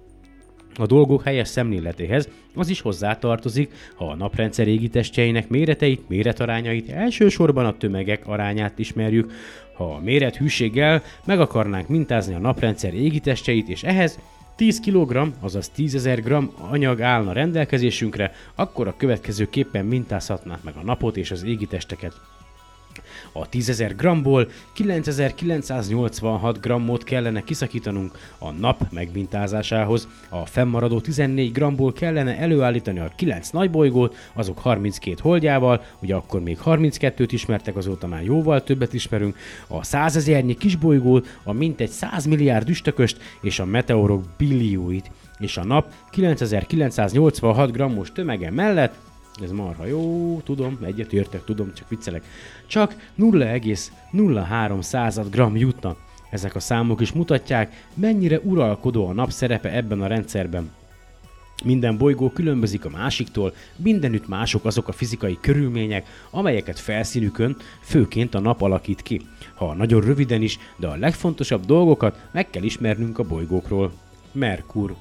A: A dolgok helyes szemléletéhez az is hozzátartozik, ha a naprendszer égitestjeinek méreteit, méretarányait, elsősorban a tömegek arányát ismerjük, ha a mérethűséggel meg akarnánk mintázni a naprendszer égitestjeit, és ehhez 10 kg, azaz 10.000 g anyag állna rendelkezésünkre, akkor a következőképpen mintázhatnánk meg a napot és az égitesteket. A 10.000 g-ból 9986 grammot kellene kiszakítanunk a nap megmintázásához, a fennmaradó 14 g-ból kellene előállítani a 9 nagybolygót, azok 32 holdjával, ugye akkor még 32-t ismertek, azóta már jóval többet ismerünk, a 100 ezernyi kisbolygót, a mintegy 100 milliárd üstököst és a meteorok billióit. És a nap 9986 grammos tömege mellett ez marha jó, tudom, egyet értek, tudom, csak viccelek. Csak 0,03 század gram jutna. Ezek a számok is mutatják, mennyire uralkodó a nap szerepe ebben a rendszerben. Minden bolygó különbözik a másiktól, mindenütt mások azok a fizikai körülmények, amelyeket felszínükön főként a nap alakít ki. Ha nagyon röviden is, de a legfontosabb dolgokat meg kell ismernünk a bolygókról. Merkur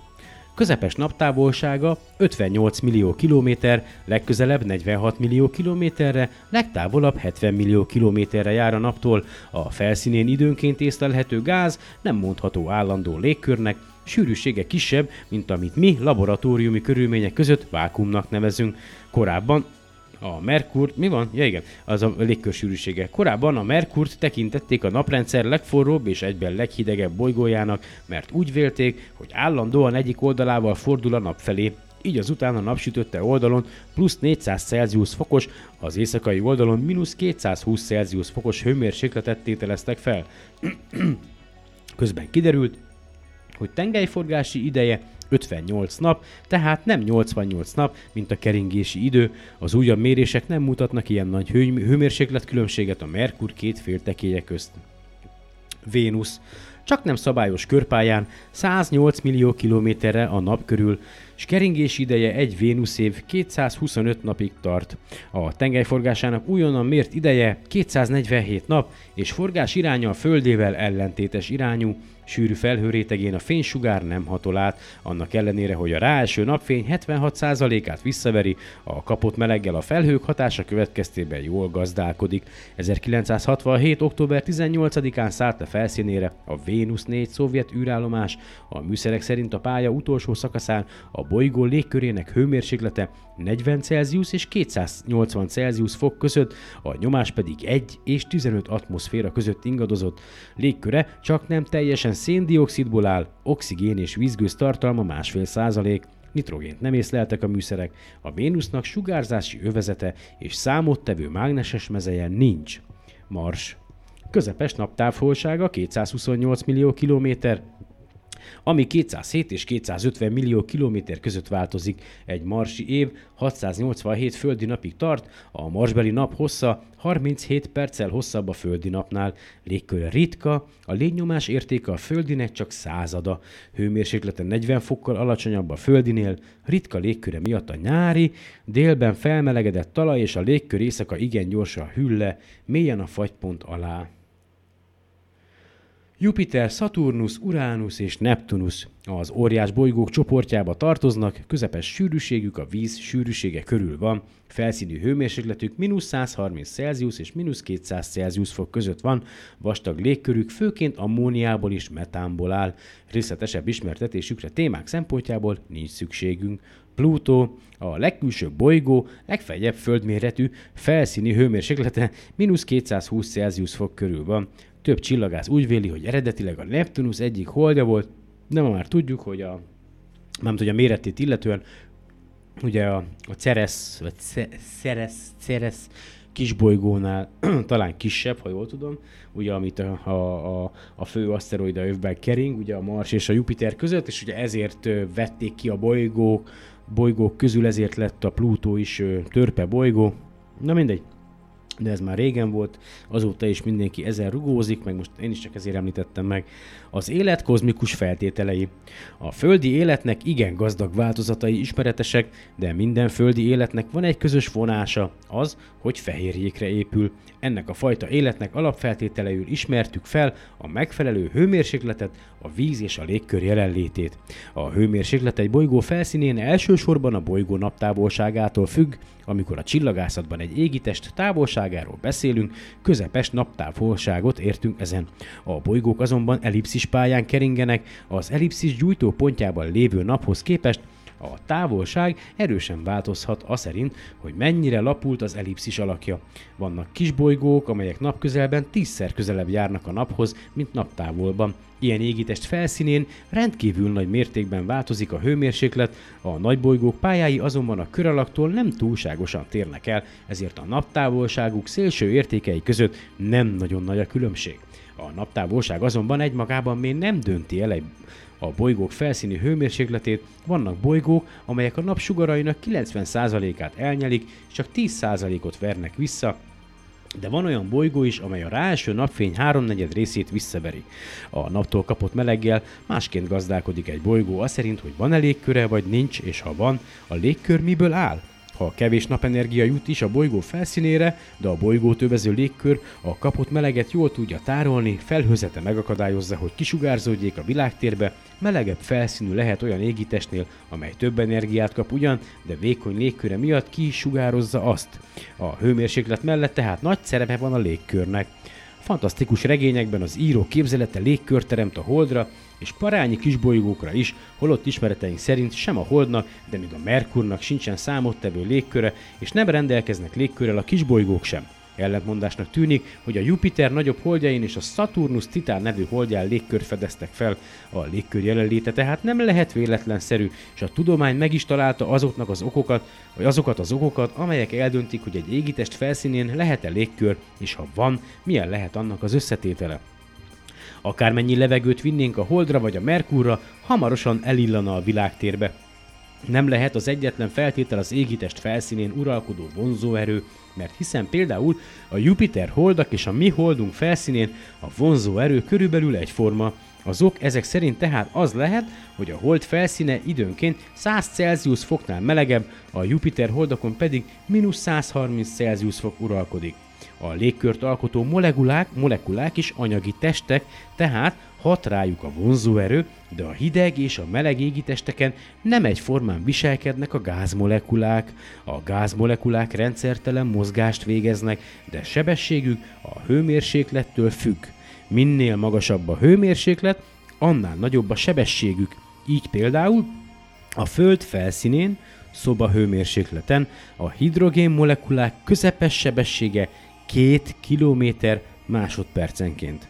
A: Közepes naptávolsága 58 millió kilométer, legközelebb 46 millió kilométerre, legtávolabb 70 millió kilométerre jár a naptól. A felszínén időnként észlelhető gáz nem mondható állandó légkörnek, sűrűsége kisebb, mint amit mi laboratóriumi körülmények között vákumnak nevezünk. Korábban a Merkur, mi van? Ja igen, az a légkörsűrűsége. Korábban a Merkurt tekintették a naprendszer legforróbb és egyben leghidegebb bolygójának, mert úgy vélték, hogy állandóan egyik oldalával fordul a nap felé, így azután a napsütötte oldalon plusz 400 Celsius fokos, az éjszakai oldalon mínusz 220 Celsius fokos hőmérsékletet tételeztek fel. Közben kiderült, hogy tengelyforgási ideje 58 nap, tehát nem 88 nap, mint a keringési idő. Az újabb mérések nem mutatnak ilyen nagy hő, hőmérsékletkülönbséget a Merkur két féltekéje közt. Vénusz csak nem szabályos körpályán 108 millió kilométerre a nap körül, és keringés ideje egy Vénusz év 225 napig tart. A tengelyforgásának újonnan mért ideje 247 nap, és forgás iránya a Földével ellentétes irányú, sűrű felhőrétegén a fénysugár nem hatol át, annak ellenére, hogy a ráeső napfény 76%-át visszaveri, a kapott meleggel a felhők hatása következtében jól gazdálkodik. 1967. október 18-án szállt le felszínére a Vénusz 4 szovjet űrállomás, a műszerek szerint a pálya utolsó szakaszán a bolygó légkörének hőmérséklete 40 Celsius és 280 Celsius fok között, a nyomás pedig 1 és 15 atmoszféra között ingadozott. Légköre csak nem teljesen széndiokszidból áll, oxigén és vízgőz tartalma másfél százalék, nitrogént nem észleltek a műszerek, a Vénusznak sugárzási övezete és számottevő mágneses mezeje nincs. Mars. Közepes naptávolsága 228 millió kilométer, ami 207 és 250 millió kilométer között változik. Egy marsi év 687 földi napig tart, a marsbeli nap hossza 37 perccel hosszabb a földi napnál, légköre ritka, a légnyomás értéke a földinek csak százada, hőmérséklete 40 fokkal alacsonyabb a földinél, ritka légköre miatt a nyári, délben felmelegedett talaj és a légkör éjszaka igen gyorsan hülle, mélyen a fagypont alá. Jupiter, Saturnus, Uranus és Neptunus az óriás bolygók csoportjába tartoznak, közepes sűrűségük a víz sűrűsége körül van, felszínű hőmérsékletük mínusz 130 Celsius és mínusz 200 Celsius fok között van, vastag légkörük főként ammóniából és metánból áll. Részletesebb ismertetésükre témák szempontjából nincs szükségünk. Plutó, a legkülsőbb bolygó, legfeljebb földméretű, felszíni hőmérséklete mínusz 220 Celsius fok körül van. Több csillagász úgy véli, hogy eredetileg a Neptunus egyik holdja volt, de ma már tudjuk, hogy a, nem hogy a méretét illetően, ugye a, a Ceres, vagy Ce- Ceres, Ceres kisbolygónál talán kisebb, ha jól tudom, ugye amit a, a, a, a fő aszteroida övben kering, ugye a Mars és a Jupiter között, és ugye ezért vették ki a bolygók, bolygók közül, ezért lett a Plutó is törpe bolygó. Na mindegy, de ez már régen volt, azóta is mindenki ezen rugózik, meg most én is csak ezért említettem meg. Az élet kozmikus feltételei. A földi életnek igen gazdag változatai ismeretesek, de minden földi életnek van egy közös vonása, az, hogy fehérjékre épül. Ennek a fajta életnek alapfeltételeiül ismertük fel a megfelelő hőmérsékletet, a víz és a légkör jelenlétét. A hőmérséklet egy bolygó felszínén elsősorban a bolygó naptávolságától függ, amikor a csillagászatban egy égitest távolságáról beszélünk, közepes naptávolságot értünk ezen. A bolygók azonban ellipszis pályán keringenek, az ellipszis gyújtó pontjában lévő naphoz képest a távolság erősen változhat a szerint, hogy mennyire lapult az ellipszis alakja. Vannak kisbolygók, amelyek napközelben tízszer közelebb járnak a naphoz, mint naptávolban. Ilyen égitest felszínén rendkívül nagy mértékben változik a hőmérséklet, a nagybolygók pályái azonban a köralaktól nem túlságosan térnek el, ezért a naptávolságuk szélső értékei között nem nagyon nagy a különbség. A naptávolság azonban egymagában még nem dönti el egy a bolygók felszíni hőmérsékletét, vannak bolygók, amelyek a napsugarainak 90%-át elnyelik, csak 10%-ot vernek vissza, de van olyan bolygó is, amely a ráeső napfény háromnegyed részét visszaveri. A naptól kapott meleggel másként gazdálkodik egy bolygó, az szerint, hogy van-e légköre vagy nincs, és ha van, a légkör miből áll? Ha kevés napenergia jut is a bolygó felszínére, de a bolygót övező légkör a kapott meleget jól tudja tárolni, felhőzete megakadályozza, hogy kisugárzódjék a világtérbe, melegebb felszínű lehet olyan égitestnél, amely több energiát kap ugyan, de vékony légköre miatt ki is sugározza azt. A hőmérséklet mellett tehát nagy szerepe van a légkörnek. Fantasztikus regényekben az író képzelete légkört teremt a holdra, és parányi kisbolygókra is, holott ismereteink szerint sem a Holdnak, de még a Merkurnak sincsen számottevő légköre, és nem rendelkeznek légkörrel a kisbolygók sem. Ellentmondásnak tűnik, hogy a Jupiter nagyobb holdjain és a Saturnus Titán nevű holdján légkört fedeztek fel. A légkör jelenléte tehát nem lehet véletlenszerű, és a tudomány meg is találta azoknak az okokat, vagy azokat az okokat, amelyek eldöntik, hogy egy égitest felszínén lehet-e légkör, és ha van, milyen lehet annak az összetétele. Akármennyi levegőt vinnénk a Holdra vagy a Merkurra, hamarosan elillana a világtérbe. Nem lehet az egyetlen feltétel az égitest felszínén uralkodó vonzóerő, mert hiszen például a Jupiter holdak és a mi holdunk felszínén a vonzóerő körülbelül egyforma. Az ok ezek szerint tehát az lehet, hogy a hold felszíne időnként 100 Celsius foknál melegebb, a Jupiter holdakon pedig mínusz 130 Celsius fok uralkodik. A légkört alkotó molekulák, molekulák is anyagi testek, tehát hat rájuk a vonzóerő, de a hideg és a meleg égitesteken nem egyformán viselkednek a gázmolekulák. A gázmolekulák rendszertelen mozgást végeznek, de sebességük a hőmérséklettől függ. Minél magasabb a hőmérséklet, annál nagyobb a sebességük. Így például a Föld felszínén, szoba hőmérsékleten a hidrogén molekulák közepes sebessége 2 km másodpercenként.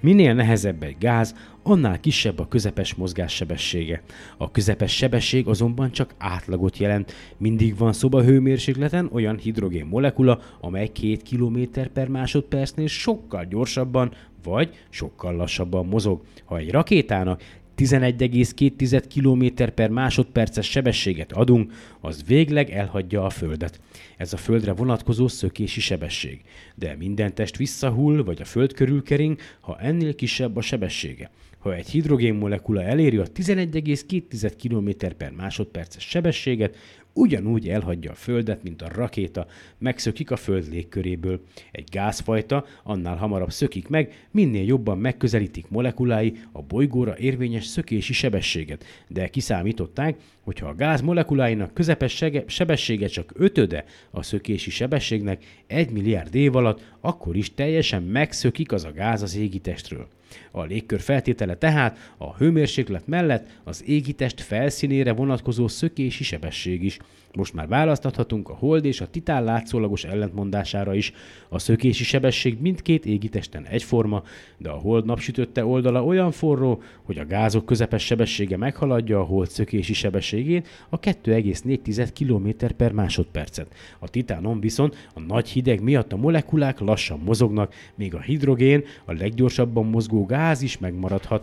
A: Minél nehezebb egy gáz, annál kisebb a közepes mozgássebessége. A közepes sebesség azonban csak átlagot jelent. Mindig van szoba hőmérsékleten olyan hidrogén molekula, amely 2 km per másodpercnél sokkal gyorsabban vagy sokkal lassabban mozog. Ha egy rakétának 11,2 km per másodperces sebességet adunk, az végleg elhagyja a Földet. Ez a Földre vonatkozó szökési sebesség. De minden test visszahull, vagy a Föld körül kering, ha ennél kisebb a sebessége. Ha egy hidrogén molekula eléri a 11,2 km per másodperces sebességet, ugyanúgy elhagyja a Földet, mint a rakéta, megszökik a Föld légköréből. Egy gázfajta annál hamarabb szökik meg, minél jobban megközelítik molekulái a bolygóra érvényes szökési sebességet, de kiszámították, hogyha a gáz molekuláinak közepes sebessége csak ötöde a szökési sebességnek egy milliárd év alatt, akkor is teljesen megszökik az a gáz az égitestről. A légkör feltétele tehát a hőmérséklet mellett az égitest felszínére vonatkozó szökési sebesség is. Most már választhatunk a hold és a titán látszólagos ellentmondására is. A szökési sebesség mindkét égitesten egyforma, de a hold napsütötte oldala olyan forró, hogy a gázok közepes sebessége meghaladja a hold szökési sebességét a 2,4 km per másodpercet. A titánon viszont a nagy hideg miatt a molekulák lassan mozognak, míg a hidrogén, a leggyorsabban mozgó gáz is megmaradhat.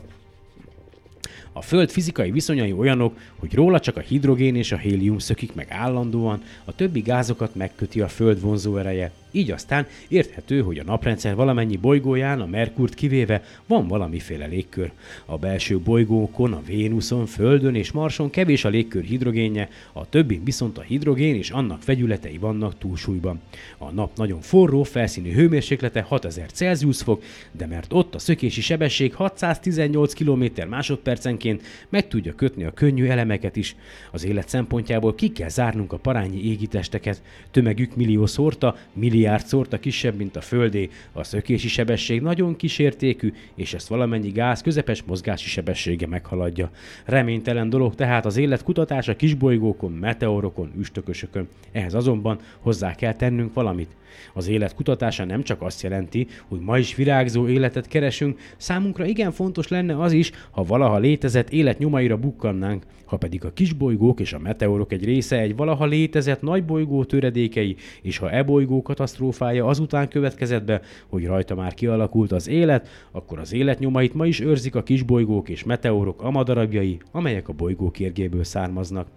A: A Föld fizikai viszonyai olyanok, hogy róla csak a hidrogén és a hélium szökik meg állandóan, a többi gázokat megköti a Föld vonzó ereje. Így aztán érthető, hogy a naprendszer valamennyi bolygóján, a Merkurt kivéve, van valamiféle légkör. A belső bolygókon, a Vénuszon, Földön és Marson kevés a légkör hidrogénje, a többi viszont a hidrogén és annak vegyületei vannak túlsúlyban. A nap nagyon forró, felszíni hőmérséklete 6000 Celsius fok, de mert ott a szökési sebesség 618 km másodpercenként meg tudja kötni a könnyű elemeket is. Az élet szempontjából ki kell zárnunk a parányi égitesteket. Tömegük millió szórta, milliárd szórta kisebb, mint a Földé, a szökési sebesség nagyon kísértékű, és ezt valamennyi gáz közepes mozgási sebessége meghaladja. Reménytelen dolog tehát az élet kutatása kisbolygókon, meteorokon, üstökösökön. Ehhez azonban hozzá kell tennünk valamit. Az élet kutatása nem csak azt jelenti, hogy ma is virágzó életet keresünk, számunkra igen fontos lenne az is, ha valaha létezett élet nyomaira bukkannánk, ha pedig a kisbolygók és a meteorok egy része egy valaha létezett nagy bolygó töredékei, és ha e bolygó katasztrófája azután következett be, hogy rajta már kialakult az élet, akkor az élet nyomait ma is őrzik a kisbolygók és meteorok amadarabjai, amelyek a bolygó kérgéből származnak.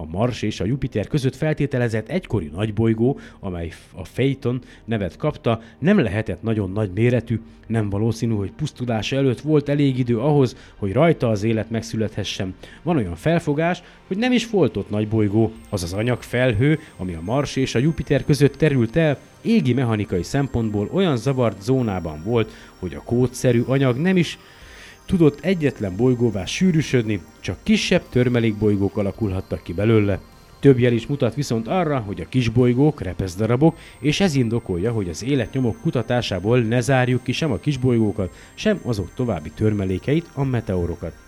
A: A Mars és a Jupiter között feltételezett egykori nagybolygó, amely a Phaeton nevet kapta, nem lehetett nagyon nagy méretű, nem valószínű, hogy pusztulása előtt volt elég idő ahhoz, hogy rajta az élet megszülethessen. Van olyan felfogás, hogy nem is volt ott nagy bolygó, az az anyagfelhő, ami a Mars és a Jupiter között terült el, égi mechanikai szempontból olyan zavart zónában volt, hogy a kódszerű anyag nem is tudott egyetlen bolygóvá sűrűsödni, csak kisebb törmelékbolygók alakulhattak ki belőle. Több jel is mutat viszont arra, hogy a kisbolygók repeszdarabok, és ez indokolja, hogy az életnyomok kutatásából ne zárjuk ki sem a kisbolygókat, sem azok további törmelékeit, a meteorokat.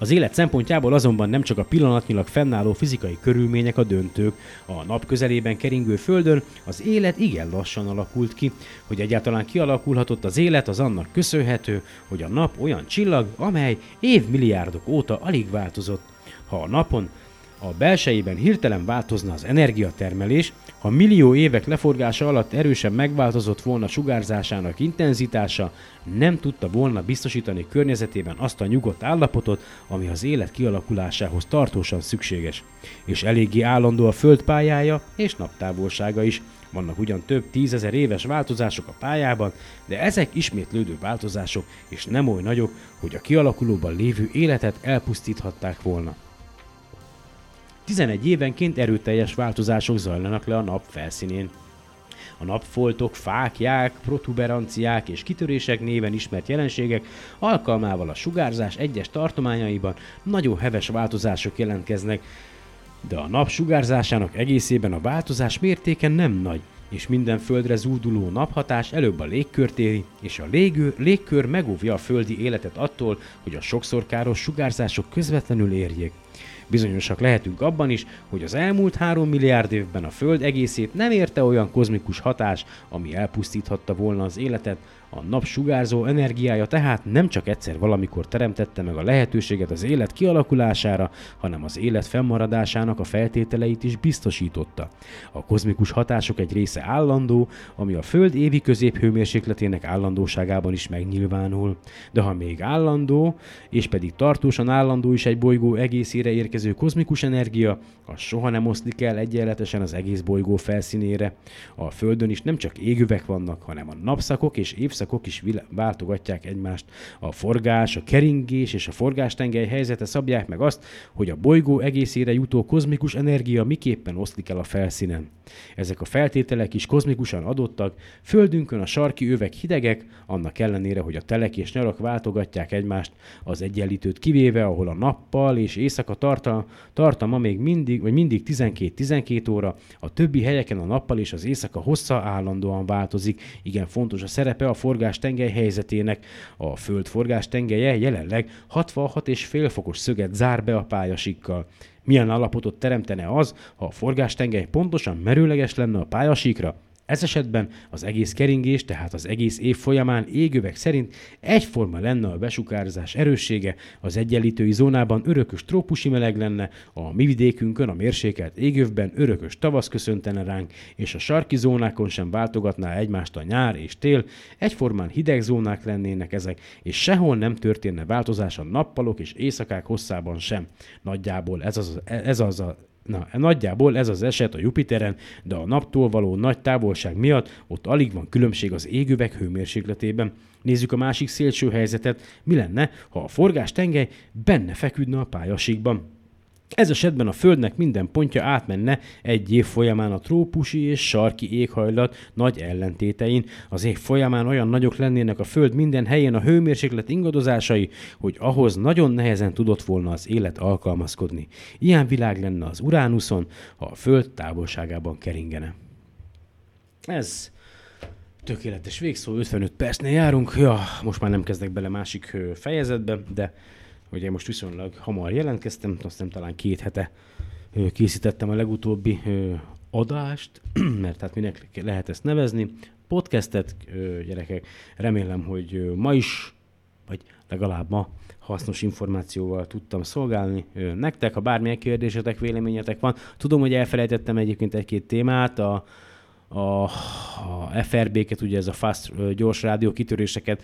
A: Az élet szempontjából azonban nem csak a pillanatnyilag fennálló fizikai körülmények a döntők. A nap közelében keringő Földön az élet igen lassan alakult ki. Hogy egyáltalán kialakulhatott az élet, az annak köszönhető, hogy a nap olyan csillag, amely évmilliárdok óta alig változott. Ha a napon a belsejében hirtelen változna az energiatermelés, ha millió évek leforgása alatt erősen megváltozott volna sugárzásának intenzitása, nem tudta volna biztosítani környezetében azt a nyugodt állapotot, ami az élet kialakulásához tartósan szükséges. És eléggé állandó a Föld pályája és naptávolsága is. Vannak ugyan több tízezer éves változások a pályában, de ezek ismétlődő változások, és nem oly nagyok, hogy a kialakulóban lévő életet elpusztíthatták volna. 11 évenként erőteljes változások zajlanak le a nap felszínén. A napfoltok, fákják, protuberanciák és kitörések néven ismert jelenségek alkalmával a sugárzás egyes tartományaiban nagyon heves változások jelentkeznek, de a nap sugárzásának egészében a változás mértéke nem nagy, és minden földre zúduló naphatás előbb a légkört éri, és a légő, légkör megóvja a földi életet attól, hogy a sokszor káros sugárzások közvetlenül érjék. Bizonyosak lehetünk abban is, hogy az elmúlt három milliárd évben a Föld egészét nem érte olyan kozmikus hatás, ami elpusztíthatta volna az életet, a nap sugárzó energiája tehát nem csak egyszer valamikor teremtette meg a lehetőséget az élet kialakulására, hanem az élet fennmaradásának a feltételeit is biztosította. A kozmikus hatások egy része állandó, ami a Föld évi középhőmérsékletének állandóságában is megnyilvánul. De ha még állandó, és pedig tartósan állandó is egy bolygó egészére érkező kozmikus energia, az soha nem oszlik el egyenletesen az egész bolygó felszínére. A Földön is nem csak égövek vannak, hanem a napszakok és évszakok is váltogatják egymást. A forgás, a keringés és a forgástengely helyzete szabják meg azt, hogy a bolygó egészére jutó kozmikus energia miképpen oszlik el a felszínen. Ezek a feltételek is kozmikusan adottak, földünkön a sarki övek hidegek, annak ellenére, hogy a telek és nyarak váltogatják egymást, az egyenlítőt kivéve, ahol a nappal és éjszaka tartalma, tartalma még mindig, vagy mindig 12-12 óra, a többi helyeken a nappal és az éjszaka hossza állandóan változik. Igen fontos a szerepe a forgás tengely helyzetének. A föld forgás tengelye jelenleg 66,5 fokos szöget zár be a pályasikkal. Milyen állapotot teremtene az, ha a forgástengely pontosan merőleges lenne a pályasíkra? Ez esetben az egész keringés, tehát az egész év folyamán égövek szerint egyforma lenne a besukárzás erőssége, az egyenlítői zónában örökös trópusi meleg lenne, a mi vidékünkön a mérsékelt égövben örökös tavasz köszöntene ránk, és a sarki zónákon sem váltogatná egymást a nyár és tél, egyformán hideg zónák lennének ezek, és sehol nem történne változás a nappalok és éjszakák hosszában sem. Nagyjából ez az, ez az a Na, nagyjából ez az eset a Jupiteren, de a naptól való nagy távolság miatt ott alig van különbség az égövek hőmérsékletében. Nézzük a másik szélső helyzetet. Mi lenne, ha a forgás tengely benne feküdne a pályasíkban? Ez esetben a Földnek minden pontja átmenne egy év folyamán a trópusi és sarki éghajlat nagy ellentétein. Az év folyamán olyan nagyok lennének a Föld minden helyén a hőmérséklet ingadozásai, hogy ahhoz nagyon nehezen tudott volna az élet alkalmazkodni. Ilyen világ lenne az Uránuszon, ha a Föld távolságában keringene. Ez tökéletes végszó, 55 percnél járunk. Ja, most már nem kezdek bele másik fejezetbe, de Ugye most viszonylag hamar jelentkeztem, azt hiszem talán két hete készítettem a legutóbbi adást, mert hát minek lehet ezt nevezni. Podcastet, gyerekek, remélem, hogy ma is, vagy legalább ma hasznos információval tudtam szolgálni nektek. Ha bármilyen kérdésetek, véleményetek van, tudom, hogy elfelejtettem egyébként egy-két témát, a, a, a FRB-ket, ugye ez a fast, gyors rádió kitöréseket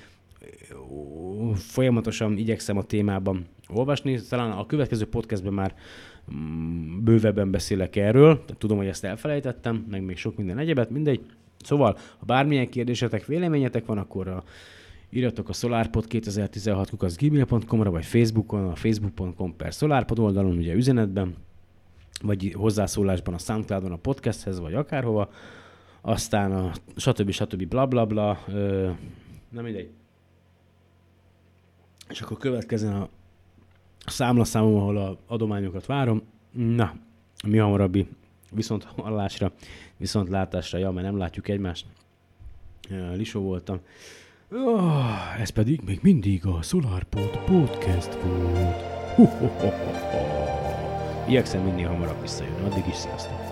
A: folyamatosan igyekszem a témában olvasni. Talán a következő podcastben már mm, bővebben beszélek erről. Tudom, hogy ezt elfelejtettem, meg még sok minden egyebet, mindegy. Szóval, ha bármilyen kérdésetek, véleményetek van, akkor a, írjatok a SolarPod 2016 gmail.com-ra, vagy Facebookon, a facebook.com per SolarPod oldalon, ugye üzenetben, vagy hozzászólásban a Soundcloudon a podcasthez, vagy akárhova. Aztán a stb. stb. bla bla bla. Nem mindegy. És akkor következzen a számlaszámom, ahol a adományokat várom. Na, mi hamarabbi viszont hallásra, viszont látásra, ja, mert nem látjuk egymást. Lisó voltam. Oh, ez pedig még mindig a SolarPod podcast volt. Igyekszem minél hamarabb visszajönni. Addig is sziasztok!